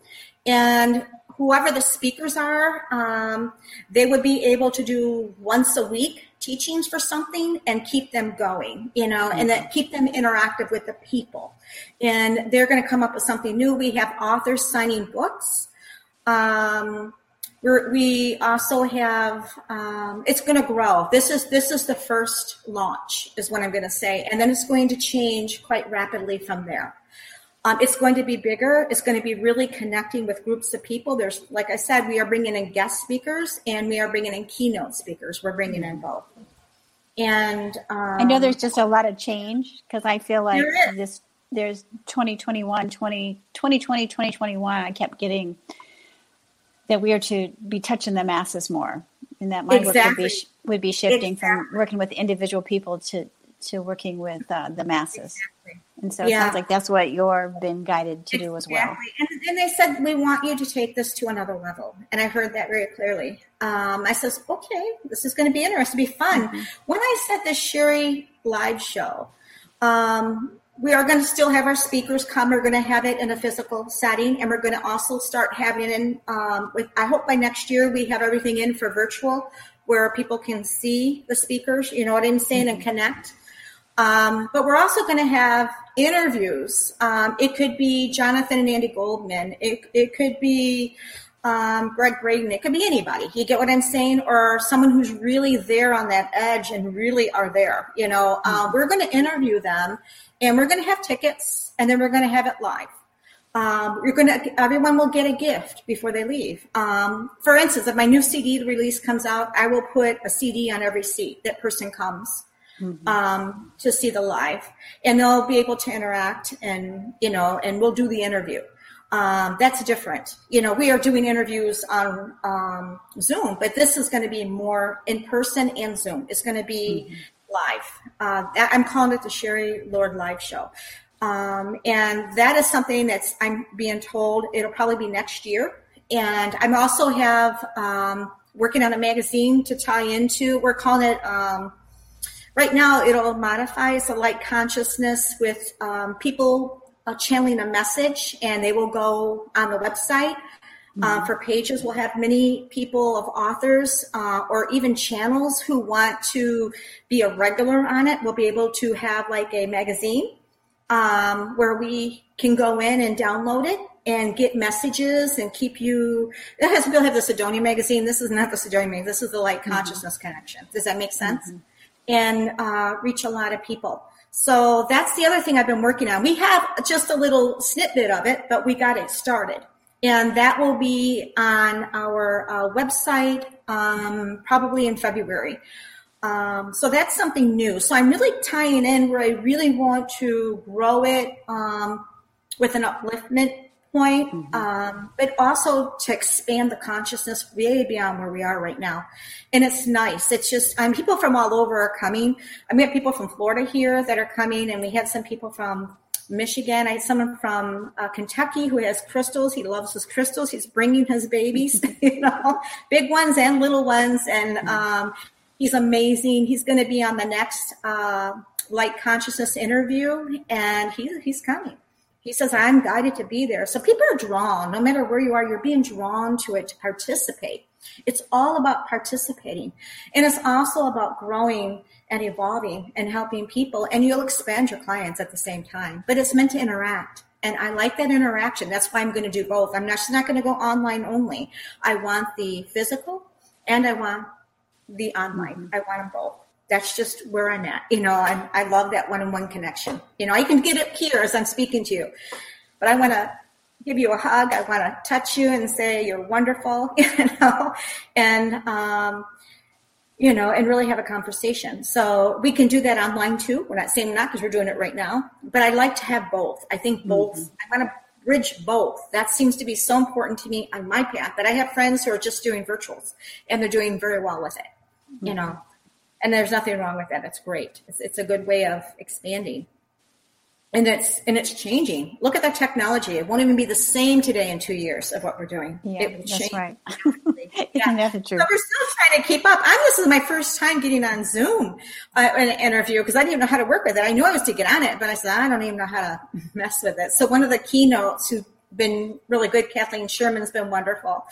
and whoever the speakers are, um, they would be able to do once a week teachings for something and keep them going, you know, and then keep them interactive with the people. And they're going to come up with something new. We have authors signing books. Um, we also have um, it's going to grow this is this is the first launch is what i'm going to say and then it's going to change quite rapidly from there um, it's going to be bigger. It's going to be really connecting with groups of people. There's, like I said, we are bringing in guest speakers and we are bringing in keynote speakers. We're bringing in both. And um, I know there's just a lot of change because I feel like this there's 2021, 20, 2020, 2021. I kept getting that we are to be touching the masses more, and that my exactly. work would be would be shifting exactly. from working with individual people to to working with uh, the masses. Exactly. And so yeah. it sounds like that's what you're been guided to exactly. do as well. And, and they said, we want you to take this to another level. And I heard that very clearly. Um, I says, okay, this is going to be interesting, be fun. Mm-hmm. When I said the Sherry live show, um, we are going to still have our speakers come. We're going to have it in a physical setting, and we're going to also start having it in. Um, with, I hope by next year we have everything in for virtual, where people can see the speakers. You know what I'm saying, mm-hmm. and connect. Um, but we're also going to have interviews. Um, it could be Jonathan and Andi Goldman. It, it could be um, Gregg Braden. It could be anybody. You get what I'm saying? Or someone who's really there on that edge and really are there. You know, uh, we're going to interview them and we're going to have tickets and then we're going to have it live. Um, you're going to, everyone will get a gift before they leave. Um, for instance, if my new CD release comes out, I will put a CD on every seat that person comes mm-hmm. um, to see the live, and they'll be able to interact and you know, and we'll do the interview. Um, that's different. You know, we are doing interviews on um, Zoom, but this is going to be more in person and Zoom. It's going to be mm-hmm. live. Uh, I'm calling it the Sherry Lord Live Show. Um, and that is something that's I'm being told it'll probably be next year. And I'm also have um, working on a magazine to tie into. We're calling it um, right now it'll modify it's a light consciousness with um, people uh, channeling a message and they will go on the website uh, mm-hmm. for pages we'll have many people of authors uh, or even channels who want to be a regular on it we'll be able to have like a magazine um, where we can go in and download it and get messages and keep you. That has we'll have the Cydonia magazine. This is not the Cydonia magazine. This is the Light mm-hmm. Consciousness mm-hmm. Connection. Does that make sense? Mm-hmm. And uh, reach a lot of people. So that's the other thing I've been working on. We have just a little snippet of it, but we got it started. And that will be on our uh, website um, probably in February. Um, so that's something new. So I'm really tying in where I really want to grow it um, with an upliftment point, mm-hmm. um, but also to expand the consciousness way beyond where we are right now. And it's nice. It's just, um, people from all over are coming. I mean, we have people from Florida here that are coming, and we had some people from Michigan. I had someone from uh, Kentucky who has crystals. He loves his crystals. He's bringing his babies, you know, big ones and little ones. And mm-hmm. um, he's amazing. He's going to be on the next uh, light consciousness interview, and he, he's coming. He says, I'm guided to be there. So people are drawn, no matter where you are, you're being drawn to it to participate. It's all about participating. And it's also about growing and evolving and helping people. And you'll expand your clients at the same time. But it's meant to interact. And I like that interaction. That's why I'm going to do both. I'm not just not going to go online only. I want the physical and I want the online. Mm-hmm. I want them both. That's just where I'm at. You know, I, I love that one-on-one connection. You know, I can get it here as I'm speaking to you, but I want to give you a hug. I want to touch you and say you're wonderful, you know, and, um, you know, and really have a conversation. So we can do that online too. We're not saying not because we're doing it right now, but I like to have both. I think both, mm-hmm. I want to bridge both. That seems to be so important to me on my path. But I have friends who are just doing virtuals and they're doing very well with it you know, and there's nothing wrong with that. It's great. It's, it's a good way of expanding. And it's and it's changing. Look at the technology. It won't even be the same today in two years of what we're doing. Yeah, it will that's change. right. yeah. that's true. So we're still trying to keep up. I'm this is my first time getting on Zoom uh, an interview because I didn't even know how to work with it. I knew I was to get on it, but I said I don't even know how to mess with it. So one of the keynotes who's been really good, Kathleen Sherman's been wonderful.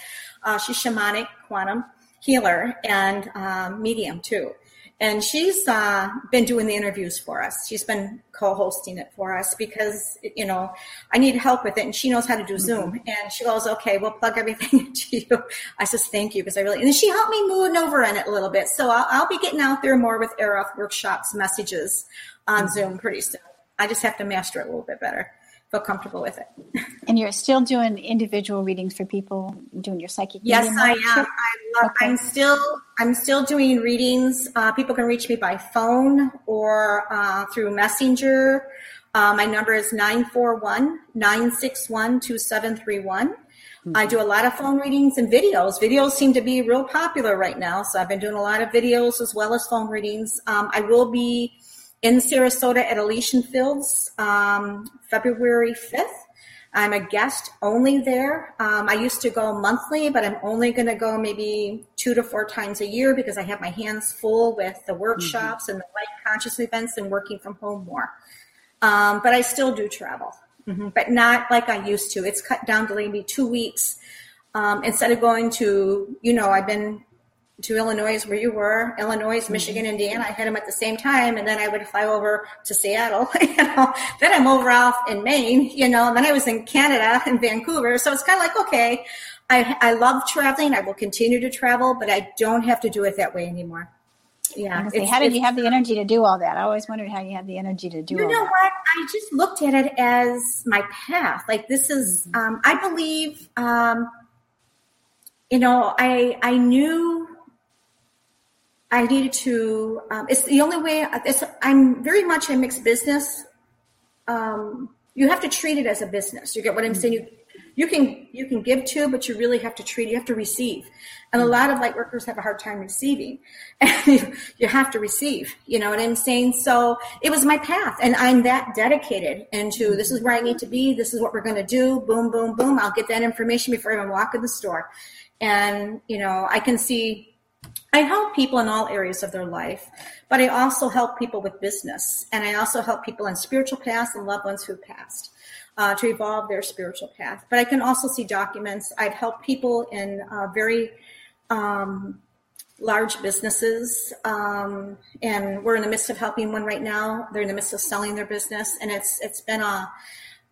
Uh, she's shamanic quantum healer and um, medium too. And she's uh, been doing the interviews for us. She's been co-hosting it for us because you know I need help with it, and she knows how to do mm-hmm. Zoom. And she goes, "Okay, we'll plug everything into you." I says, "Thank you," because I really and she helped me move over in it a little bit. So I'll, I'll be getting out there more with Eroth workshops messages on mm-hmm. Zoom pretty soon. I just have to master it a little bit better feel comfortable with it. and you're still doing individual readings for people, doing your psychic. Yes, I am. I love, okay. I'm still I'm still doing readings. Uh, people can reach me by phone or uh, through Messenger. Uh, my number is 941 961 2731. I do a lot of phone readings and videos. Videos seem to be real popular right now. So I've been doing a lot of videos as well as phone readings. Um, I will be in Sarasota at Elysian Fields um, February 5th. I'm a guest only there. Um, I used to go monthly, but I'm only going to go maybe two to four times a year because I have my hands full with the workshops mm-hmm. and the light conscious events and working from home more. Um, but I still do travel, mm-hmm. but not like I used to. It's cut down to maybe two weeks. Um, instead of going to, you know, I've been to Illinois where you were, Illinois, mm-hmm. Michigan, Indiana. I had them at the same time, and then I would fly over to Seattle. You know, then I'm over off in Maine. You know, and then I was in Canada in Vancouver. So it's kind of like okay, I I love traveling. I will continue to travel, but I don't have to do it that way anymore. Yeah. Say, how did you have the energy to do all that? I always wondered how you had the energy to do. You know that. what? I just looked at it as my path. Like this is, mm-hmm. um, I believe. Um, you know, I I knew I needed to. Um, it's the only way. I'm very much a mixed business. Um, you have to treat it as a business. You get what I'm saying? You you can you can give to, but you really have to treat. You have to receive, and a lot of light workers have a hard time receiving, and you, you have to receive. You know what I'm saying? So it was my path, and I'm that dedicated into this is where I need to be. This is what we're going to do. Boom, boom, boom. I'll get that information before I even walk in the store, and you know I can see I help people in all areas of their life, but I also help people with business. And I also help people in spiritual paths and loved ones who passed uh, to evolve their spiritual path. But I can also see documents. I've helped people in uh, very um, large businesses. Um, and we're in the midst of helping one right now. They're in the midst of selling their business. And it's, it's been a,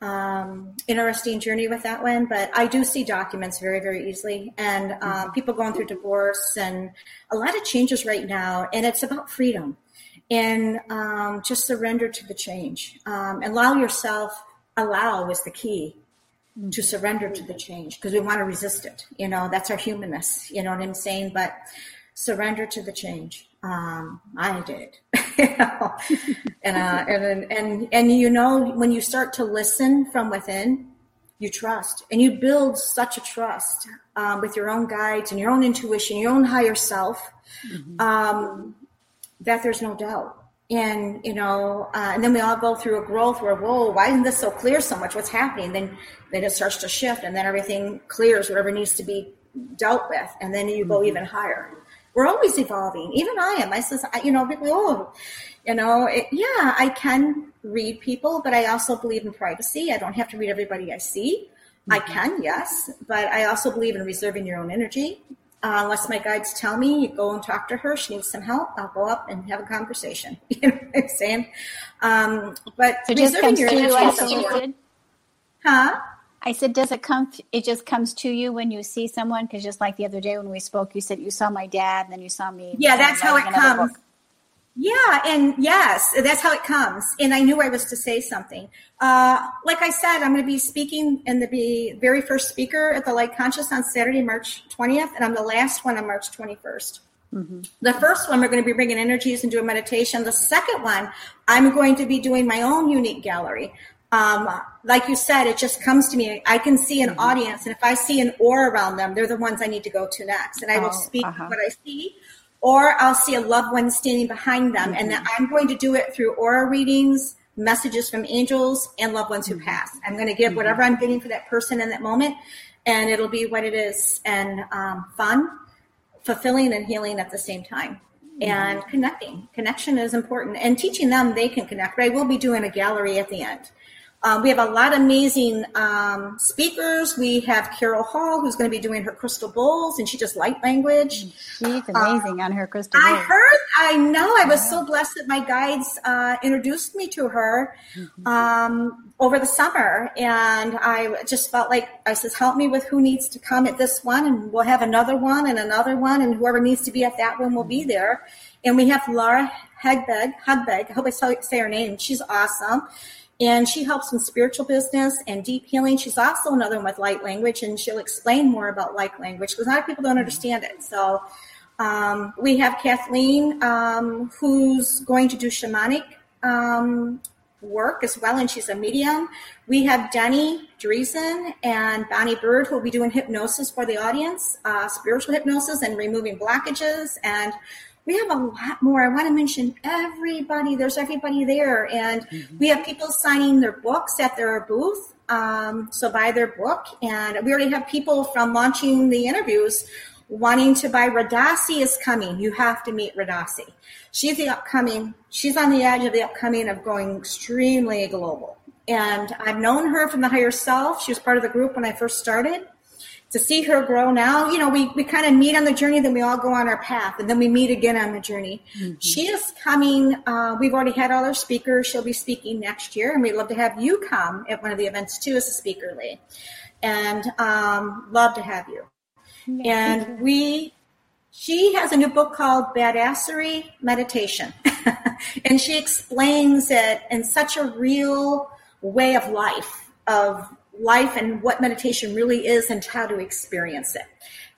um, interesting journey with that one, but I do see documents very, very easily, and um, people going through divorce and a lot of changes right now, and it's about freedom and um, just surrender to the change. Um, allow yourself. Allow is the key to mm-hmm. surrender to the change because we want to resist it. You know, that's our humanness. You know what I'm saying? But surrender to the change. Um, I did. you know? and, uh, and, and, and, you know, when you start to listen from within, you trust and you build such a trust um, with your own guides and your own intuition, your own higher self, mm-hmm. um, that there's no doubt. And, you know, uh, and then we all go through a growth where, whoa, why isn't this so clear so much? What's happening? Then, then it starts to shift and then everything clears, whatever needs to be dealt with. And then you go mm-hmm. even higher we're always evolving. Even I am. I says, you know, people, oh, you know, it, yeah, I can read people, but I also believe in privacy. I don't have to read everybody I see. Mm-hmm. I can, yes, but I also believe in reserving your own energy. Uh, unless my guides tell me, you go and talk to her. She needs some help. I'll go up and have a conversation. You know what I'm saying? Um, but so reserving your energy. Huh? I said, does it come? It just comes to you when you see someone? Because just like the other day when we spoke, you said you saw my dad, and then you saw me. Yeah, that's how it comes. Book. Yeah, and yes, that's how it comes. And I knew I was to say something. Uh, like I said, I'm going to be speaking and the very first speaker at the Light Conscious on Saturday, March 20th, and I'm the last one on March 21st. Mm-hmm. The first one, we're going to be bringing energies and doing meditation. The second one, I'm going to be doing my own unique gallery um, like you said, it just comes to me. I can see an mm-hmm. audience, and if I see an aura around them, they're the ones I need to go to next, and I will oh, speak uh-huh. what I see, or I'll see a loved one standing behind them, mm-hmm. and then I'm going to do it through aura readings, messages from angels, and loved ones who mm-hmm. pass. I'm going to give mm-hmm. whatever I'm getting for that person in that moment, and it'll be what it is, and um, fun, fulfilling, and healing at the same time and mm-hmm. connecting. Connection is important, and teaching them they can connect. But I will be doing a gallery at the end. Um, we have a lot of amazing um, speakers. We have Carol Hall, who's going to be doing her crystal bowls, and she does light language. She's amazing um, on her crystal bowls. I heard, I know, I was so blessed that my guides uh, introduced me to her mm-hmm. Um, over the summer, and I just felt like I says, "Help me with who needs to come at this one, and we'll have another one and another one, and whoever needs to be at that one will be mm-hmm. there." And we have Laura Hegbeg, Hugbeg, I hope I say her name. She's awesome and she helps with spiritual business and deep healing. She's also another one with light language, and she'll explain more about light language because a lot of people don't understand it. So um, we have Kathleen, um, who's going to do shamanic um, work as well, and she's a medium. We have Denny Dreesen and Bonnie Bird, who will be doing hypnosis for the audience, uh, spiritual hypnosis and removing blockages and we have a lot more. I want to mention everybody. There's everybody there. And mm-hmm. we have people signing their books at their booth. Um, so buy their book. And we already have people from launching the interviews wanting to buy Radasi is coming. You have to meet Radasi. She's the upcoming, she's on the edge of the upcoming of going extremely global. And I've known her from the higher self. She was part of the group when I first started to see her grow now, you know, we, we kind of meet on the journey, then we all go on our path, and then we meet again on the journey. Mm-hmm. She is coming. Uh, we've already had all our speakers. She'll be speaking next year, and we'd love to have you come at one of the events too as a speaker, Lee. And um, love to have you. And we, she has a new book called Badassery Meditation, and she explains it in such a real way of life of life and what meditation really is and how to experience it.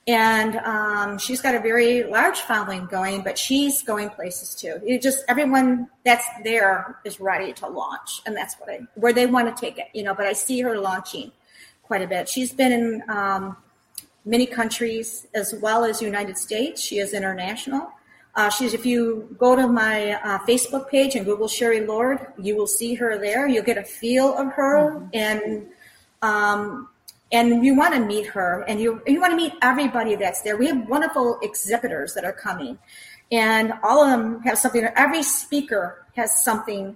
And um, she's got a very large following going, but she's going places too. You just everyone that's there is ready to launch, and that's what I where they want to take it. You know, but I see her launching quite a bit. She's been in um, many countries as well as United States. She is international. Uh, she's if you go to my uh, Facebook page and Google Sherry Lord, you will see her there. You'll get a feel of her mm-hmm. and um, and you want to meet her and you, you want to meet everybody that's there. We have wonderful exhibitors that are coming and all of them have something, every speaker has something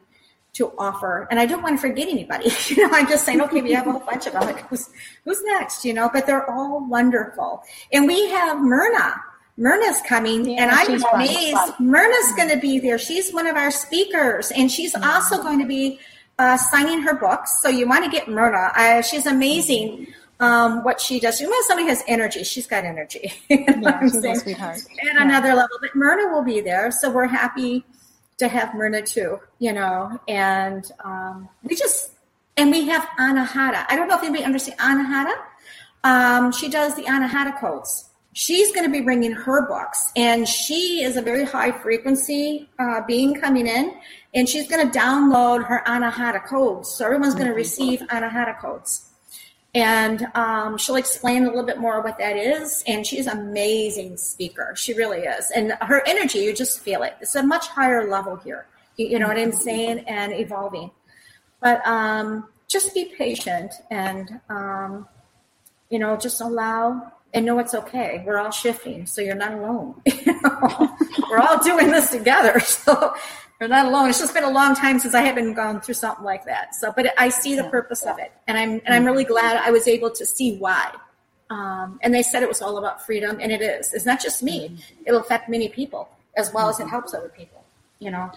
to offer. And I don't want to forget anybody. you know, I'm just saying, okay, we have a whole bunch of them. Like, who's, who's next? You know, but they're all wonderful. And we have Myrna. Myrna's coming, yeah, and I'm amazed. Fun. Myrna's going to be there. She's one of our speakers, and she's mm-hmm. also going to be uh, signing her books. So you want to get Myrna. Uh, she's amazing. Um, what she does. You know, somebody has energy, she's got energy. yeah, she's a sweetheart. At yeah. another level, but Myrna will be there, so we're happy to have Myrna too. You know, and um, we just and we have Anahata. I don't know if anybody understands Anahata. Um, she does the Anahata codes. She's going to be bringing her books, and she is a very high frequency uh, being coming in, and she's going to download her Anahata codes. So everyone's going to receive Anahata codes. And um, she'll explain a little bit more what that is. And she's an amazing speaker. She really is. And her energy, you just feel it. It's a much higher level here. You, you know what I'm saying? And evolving. But um, just be patient and, um, you know, just allow and know it's okay. We're all shifting, so you're not alone. You know? We're all doing this together. So you're not alone. It's just been a long time since I haven't gone through something like that. So, but I see the purpose of it, and I'm and I'm really glad I was able to see why. Um, and they said it was all about freedom, and it is. It's not just me. It'll affect many people as well as it helps other people. You know.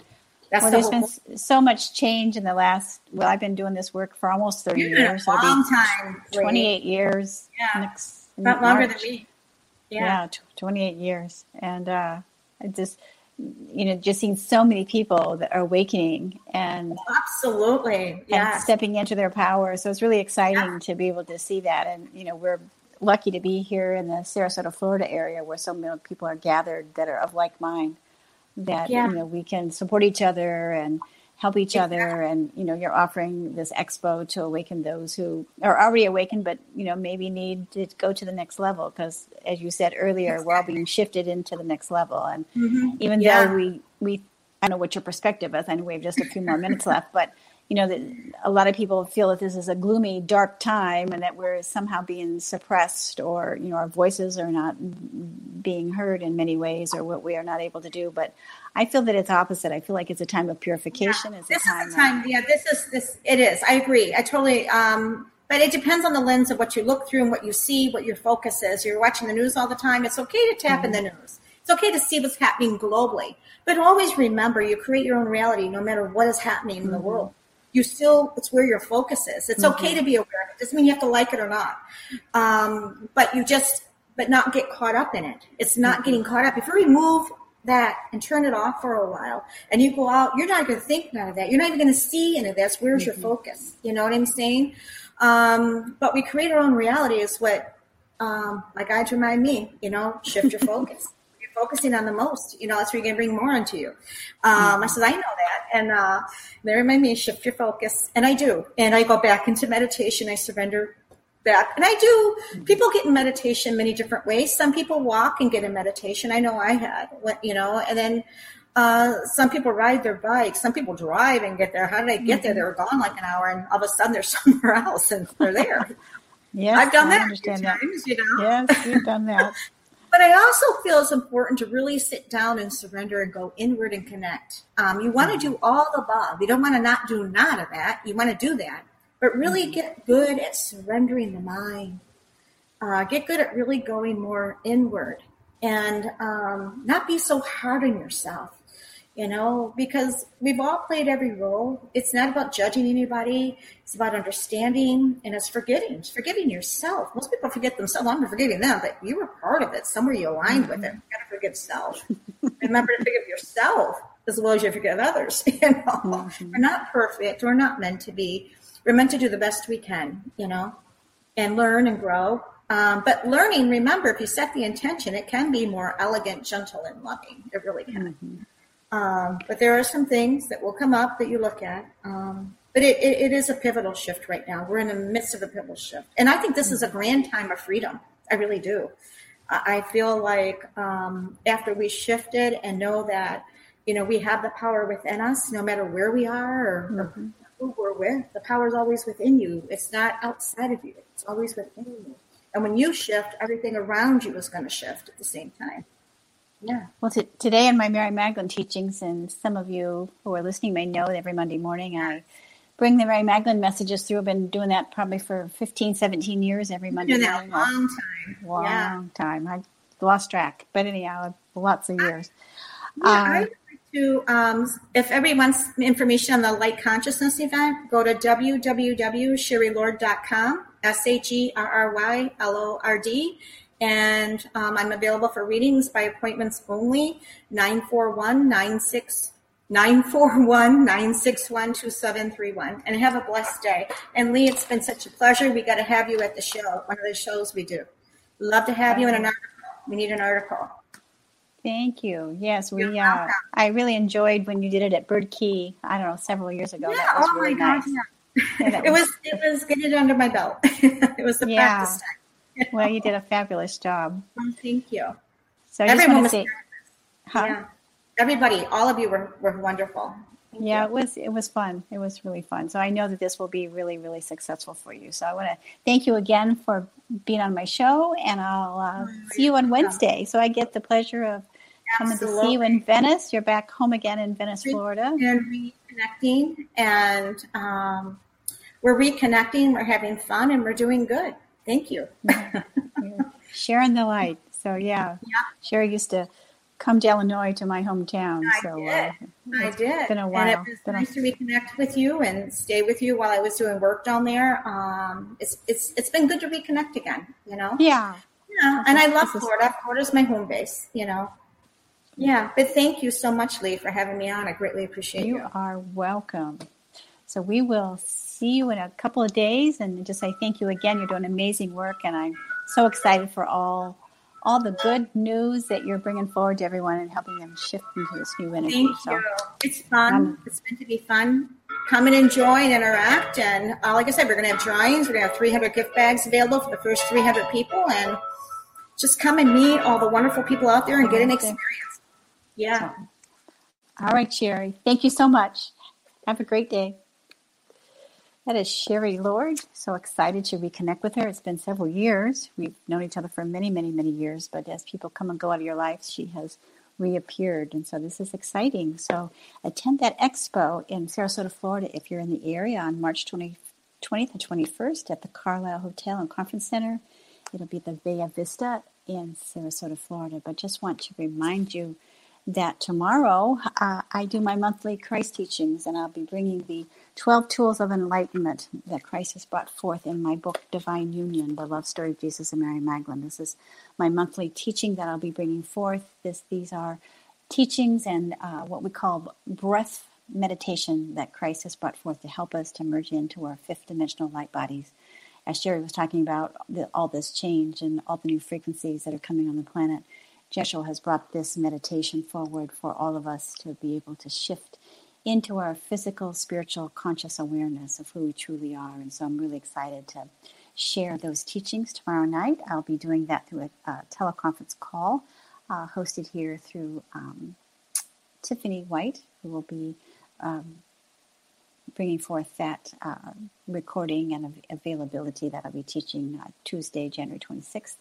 That's well, the there's been so much change in the last. Well, I've been doing this work for almost thirty years. A long time. Twenty-eight years. Yeah, next, not longer than me. Yeah, yeah twenty-eight years, and uh, I just you know, just seeing so many people that are awakening and absolutely, yeah, stepping into their power. So it's really exciting yeah. to be able to see that. And you know, we're lucky to be here in the Sarasota, Florida area, where so many people are gathered that are of like mind. That yeah. you know, we can support each other and help each exactly. other and you know you're offering this expo to awaken those who are already awakened but you know maybe need to go to the next level because as you said earlier exactly. we're all being shifted into the next level and mm-hmm. even yeah. though we we i don't know what your perspective is i know we have just a few more minutes left but you know that a lot of people feel that this is a gloomy dark time and that we're somehow being suppressed or you know our voices are not being heard in many ways or what we are not able to do. But i feel that it's opposite. I feel like it's a time of purification. Yeah, it's this is the time yeah this is this it is. I agree. I totally um but it depends on the lens of what you look through and what you see what your focus is. You're watching the news all the time. It's okay to tap mm-hmm. in the news. It's okay to see what's happening globally. But always remember you create your own reality no matter what is happening in mm-hmm. the world you still it's where your focus is. It's mm-hmm. okay to be aware of it. Doesn't mean you have to like it or not. Um, but you just but not get caught up in it. It's not mm-hmm. getting caught up. If you remove that and turn it off for a while and you go out you're not going to think none of that. You're not even going to see any of this where's mm-hmm. your focus? You know what i'm saying? Um, but we create our own reality is what um, my guides remind me you know shift your focus focusing on the most. You know, that's where you're going to bring more onto you. Um, I said, I know that. And uh, they remind me, shift your focus. And I do. And I go back into meditation. I surrender back. And I do. People get in meditation many different ways. Some people walk and get in meditation. I know I had, you know, and then uh, some people ride their bikes. Some people drive and get there. How did I get there? They were gone like an hour, and all of a sudden they're somewhere else, and they're there. yes, I've done I that. Understand times, that. You know? Yes, you've done that. But I also feel it's important to really sit down and surrender and go inward and connect. Um, you want to do all the above. You don't want to not do none of that. You want to do that, but really mm-hmm. get good at surrendering the mind. Uh, get good at really going more inward and um, not be so hard on yourself you know, because we've all played every role. It's not about judging anybody. It's about understanding and it's forgetting. It's forgiving yourself. Most people forget themselves. I'm forgiving them, but you were part of it. Somewhere you aligned with it. You gotta forgive self. Remember to forgive yourself as well as you forgive others. You know, mm-hmm. we're not perfect. We're not meant to be. We're meant to do the best we can, you know, and learn and grow. Um, but learning, remember, if you set the intention, it can be more elegant, gentle, and loving. It really can. Mm-hmm. Um, but there are some things that will come up that you look at. Um, but it, it, it is a pivotal shift right now. We're in the midst of a pivotal shift. And I think this is a grand time of freedom. I really do. I feel like um, after we shifted and know that, you know, we have the power within us, no matter where we are or, mm-hmm. who we're with, the power is always within you. It's not outside of you, it's always within you. And when you shift, everything around you is going to shift at the same time. Yeah. Well, t- today in my Mary Magdalene teachings, and some of you who are listening may know that every Monday morning I bring the Mary Magdalene messages through. I've been doing that probably for 15, 17 years every Monday doing morning. That long time. Long yeah. time. I lost track, but anyhow, lots of years. Yeah, um, I, to, um, if everyone's information on the Light Consciousness event, go to www.sherrylord.com, S H E R R Y L O R D. And um, I'm available for readings by appointments only, 941 941 961 2731. And have a blessed day. And Lee, it's been such a pleasure. We got to have you at the show, one of the shows we do. Love to have you in an article. We need an article. Thank you. Yes, we. Uh, I really enjoyed when you did it at Bird Key. I don't know, several years ago. Yeah, that was oh really my nice. God, yeah. it was it was getting it under my belt. it was the Yeah. practice time. Well, you did a fabulous job. Oh, thank you. So I just Everyone want to was say, huh? Yeah. Everybody, all of you were, were wonderful. Thank yeah, you. it was it was fun. It was really fun. So I know that this will be really really successful for you. So I want to thank you again for being on my show, and I'll uh, see you on Wednesday. So I get the pleasure of coming to see you in Venice. You're back home again in Venice, Florida. and reconnecting and um, we're reconnecting we're having fun and we're doing good thank you sharing the light. So yeah, yeah. Sherry used to come to Illinois to my hometown. I so did. Uh, I it's did. Been a while. And it was Been a- nice to reconnect with you and stay with you while I was doing work down there. Um, it's it's it's been good to reconnect again. You know. yeah. Yeah, and I love Florida. Florida's my home base. You know. Yeah, but thank you so much, Lee, for having me on. I greatly appreciate you. You are welcome. So we will see you in a couple of days and just say thank you again. You're doing amazing work and I'm so excited for all all the good news that you're bringing forward to everyone and helping them shift into this new energy. Thank so you. It's fun. Um, it's meant to be fun. Come and enjoy and interact. And uh, like I said, we're going to have drawings. We're going to have 300 gift bags available for the first 300 people. And just come and meet all the wonderful people out there and get an experience. Yeah. all right, Sherry. Thank you so much. Have a great day. That is Sherry Lord. So excited to reconnect with her. It's been several years. We've known each other for many, many, many years. But as people come and go out of your life, she has reappeared. And so this is exciting. So attend that expo in Sarasota, Florida, if you're in the area on March 20, 20th and 21st at the Carlisle Hotel and Conference Center. It'll be the Bahia Vista in Sarasota, Florida. But just want to remind you that tomorrow uh, I do my monthly Christ teachings, and I'll be bringing the 12 tools of enlightenment that Christ has brought forth in my book, Divine Union The Love Story of Jesus and Mary Magdalene. This is my monthly teaching that I'll be bringing forth. This, these are teachings and uh, what we call breath meditation that Christ has brought forth to help us to merge into our fifth dimensional light bodies. As Sherry was talking about the, all this change and all the new frequencies that are coming on the planet, Jeshua has brought this meditation forward for all of us to be able to shift into our physical, spiritual, conscious awareness of who we truly are. And so I'm really excited to share those teachings tomorrow night. I'll be doing that through a, a teleconference call uh, hosted here through um, Tiffany White, who will be um, bringing forth that uh, recording and av- availability that I'll be teaching uh, Tuesday, January 26th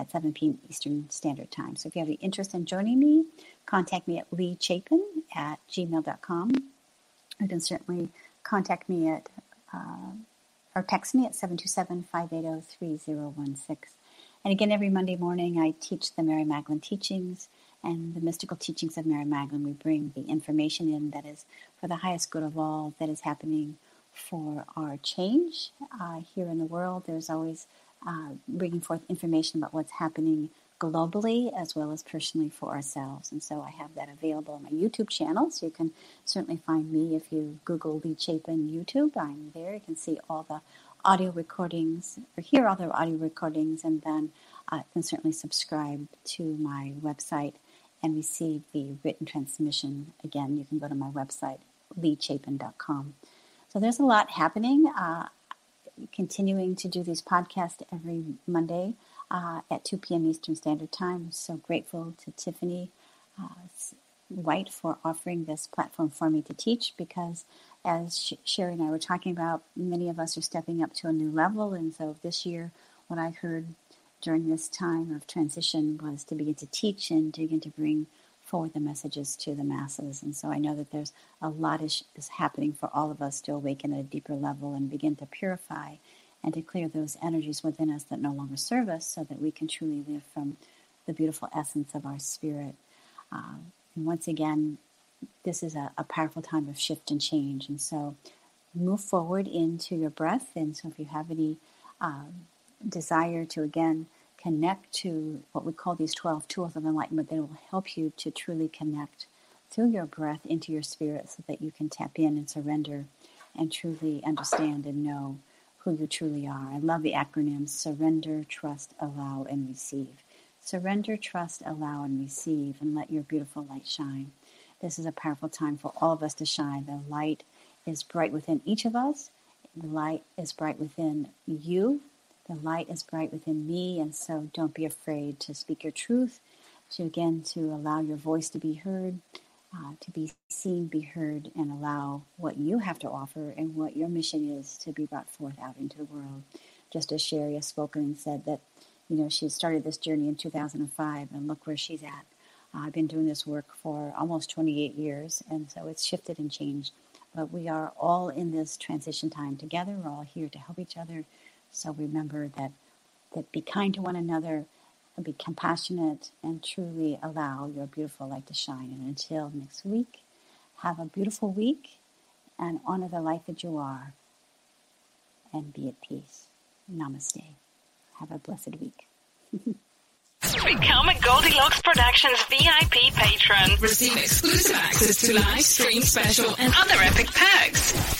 at 7 p.m. Eastern Standard Time. So if you have any interest in joining me, contact me at leechapin at gmail.com. You can certainly contact me at uh, or text me at 727-580-3016. And again, every Monday morning, I teach the Mary Magdalene teachings and the mystical teachings of Mary Magdalene. We bring the information in that is for the highest good of all that is happening for our change uh, here in the world. There's always uh, bringing forth information about what's happening globally as well as personally for ourselves. And so I have that available on my YouTube channel. So you can certainly find me if you Google Lee Chapin YouTube. I'm there. You can see all the audio recordings or hear all the audio recordings and then uh, can certainly subscribe to my website and receive the written transmission. Again, you can go to my website, leechapin.com. So there's a lot happening. Uh, continuing to do these podcasts every Monday uh, at 2 p.m. Eastern Standard Time. So grateful to Tiffany uh, White for offering this platform for me to teach because, as Sh- Sherry and I were talking about, many of us are stepping up to a new level. And so this year, what I heard during this time of transition was to begin to teach and to begin to bring forward the messages to the masses. And so I know that there's a lot is, is happening for all of us to awaken at a deeper level and begin to purify and to clear those energies within us that no longer serve us so that we can truly live from the beautiful essence of our spirit. Uh, and once again, this is a, a powerful time of shift and change. And so move forward into your breath. And so if you have any um, desire to again connect to what we call these 12 tools of enlightenment, they will help you to truly connect through your breath into your spirit so that you can tap in and surrender and truly understand and know who you truly are. I love the acronyms surrender, trust, allow, and receive. Surrender, trust, allow, and receive, and let your beautiful light shine. This is a powerful time for all of us to shine. The light is bright within each of us. The light is bright within you. The light is bright within me. And so don't be afraid to speak your truth, to again, to allow your voice to be heard, uh, to be seen, be heard, and allow what you have to offer and what your mission is to be brought forth out into the world. Just as Sherry has spoken and said that, you know, she started this journey in 2005, and look where she's at. Uh, I've been doing this work for almost 28 years, and so it's shifted and changed. But we are all in this transition time together. We're all here to help each other. So remember that that be kind to one another, be compassionate, and truly allow your beautiful light to shine. And until next week, have a beautiful week and honor the light that you are and be at peace. Namaste. Have a blessed week. Become a Goldilocks Productions VIP patron. Receive exclusive access to live stream special and other epic perks.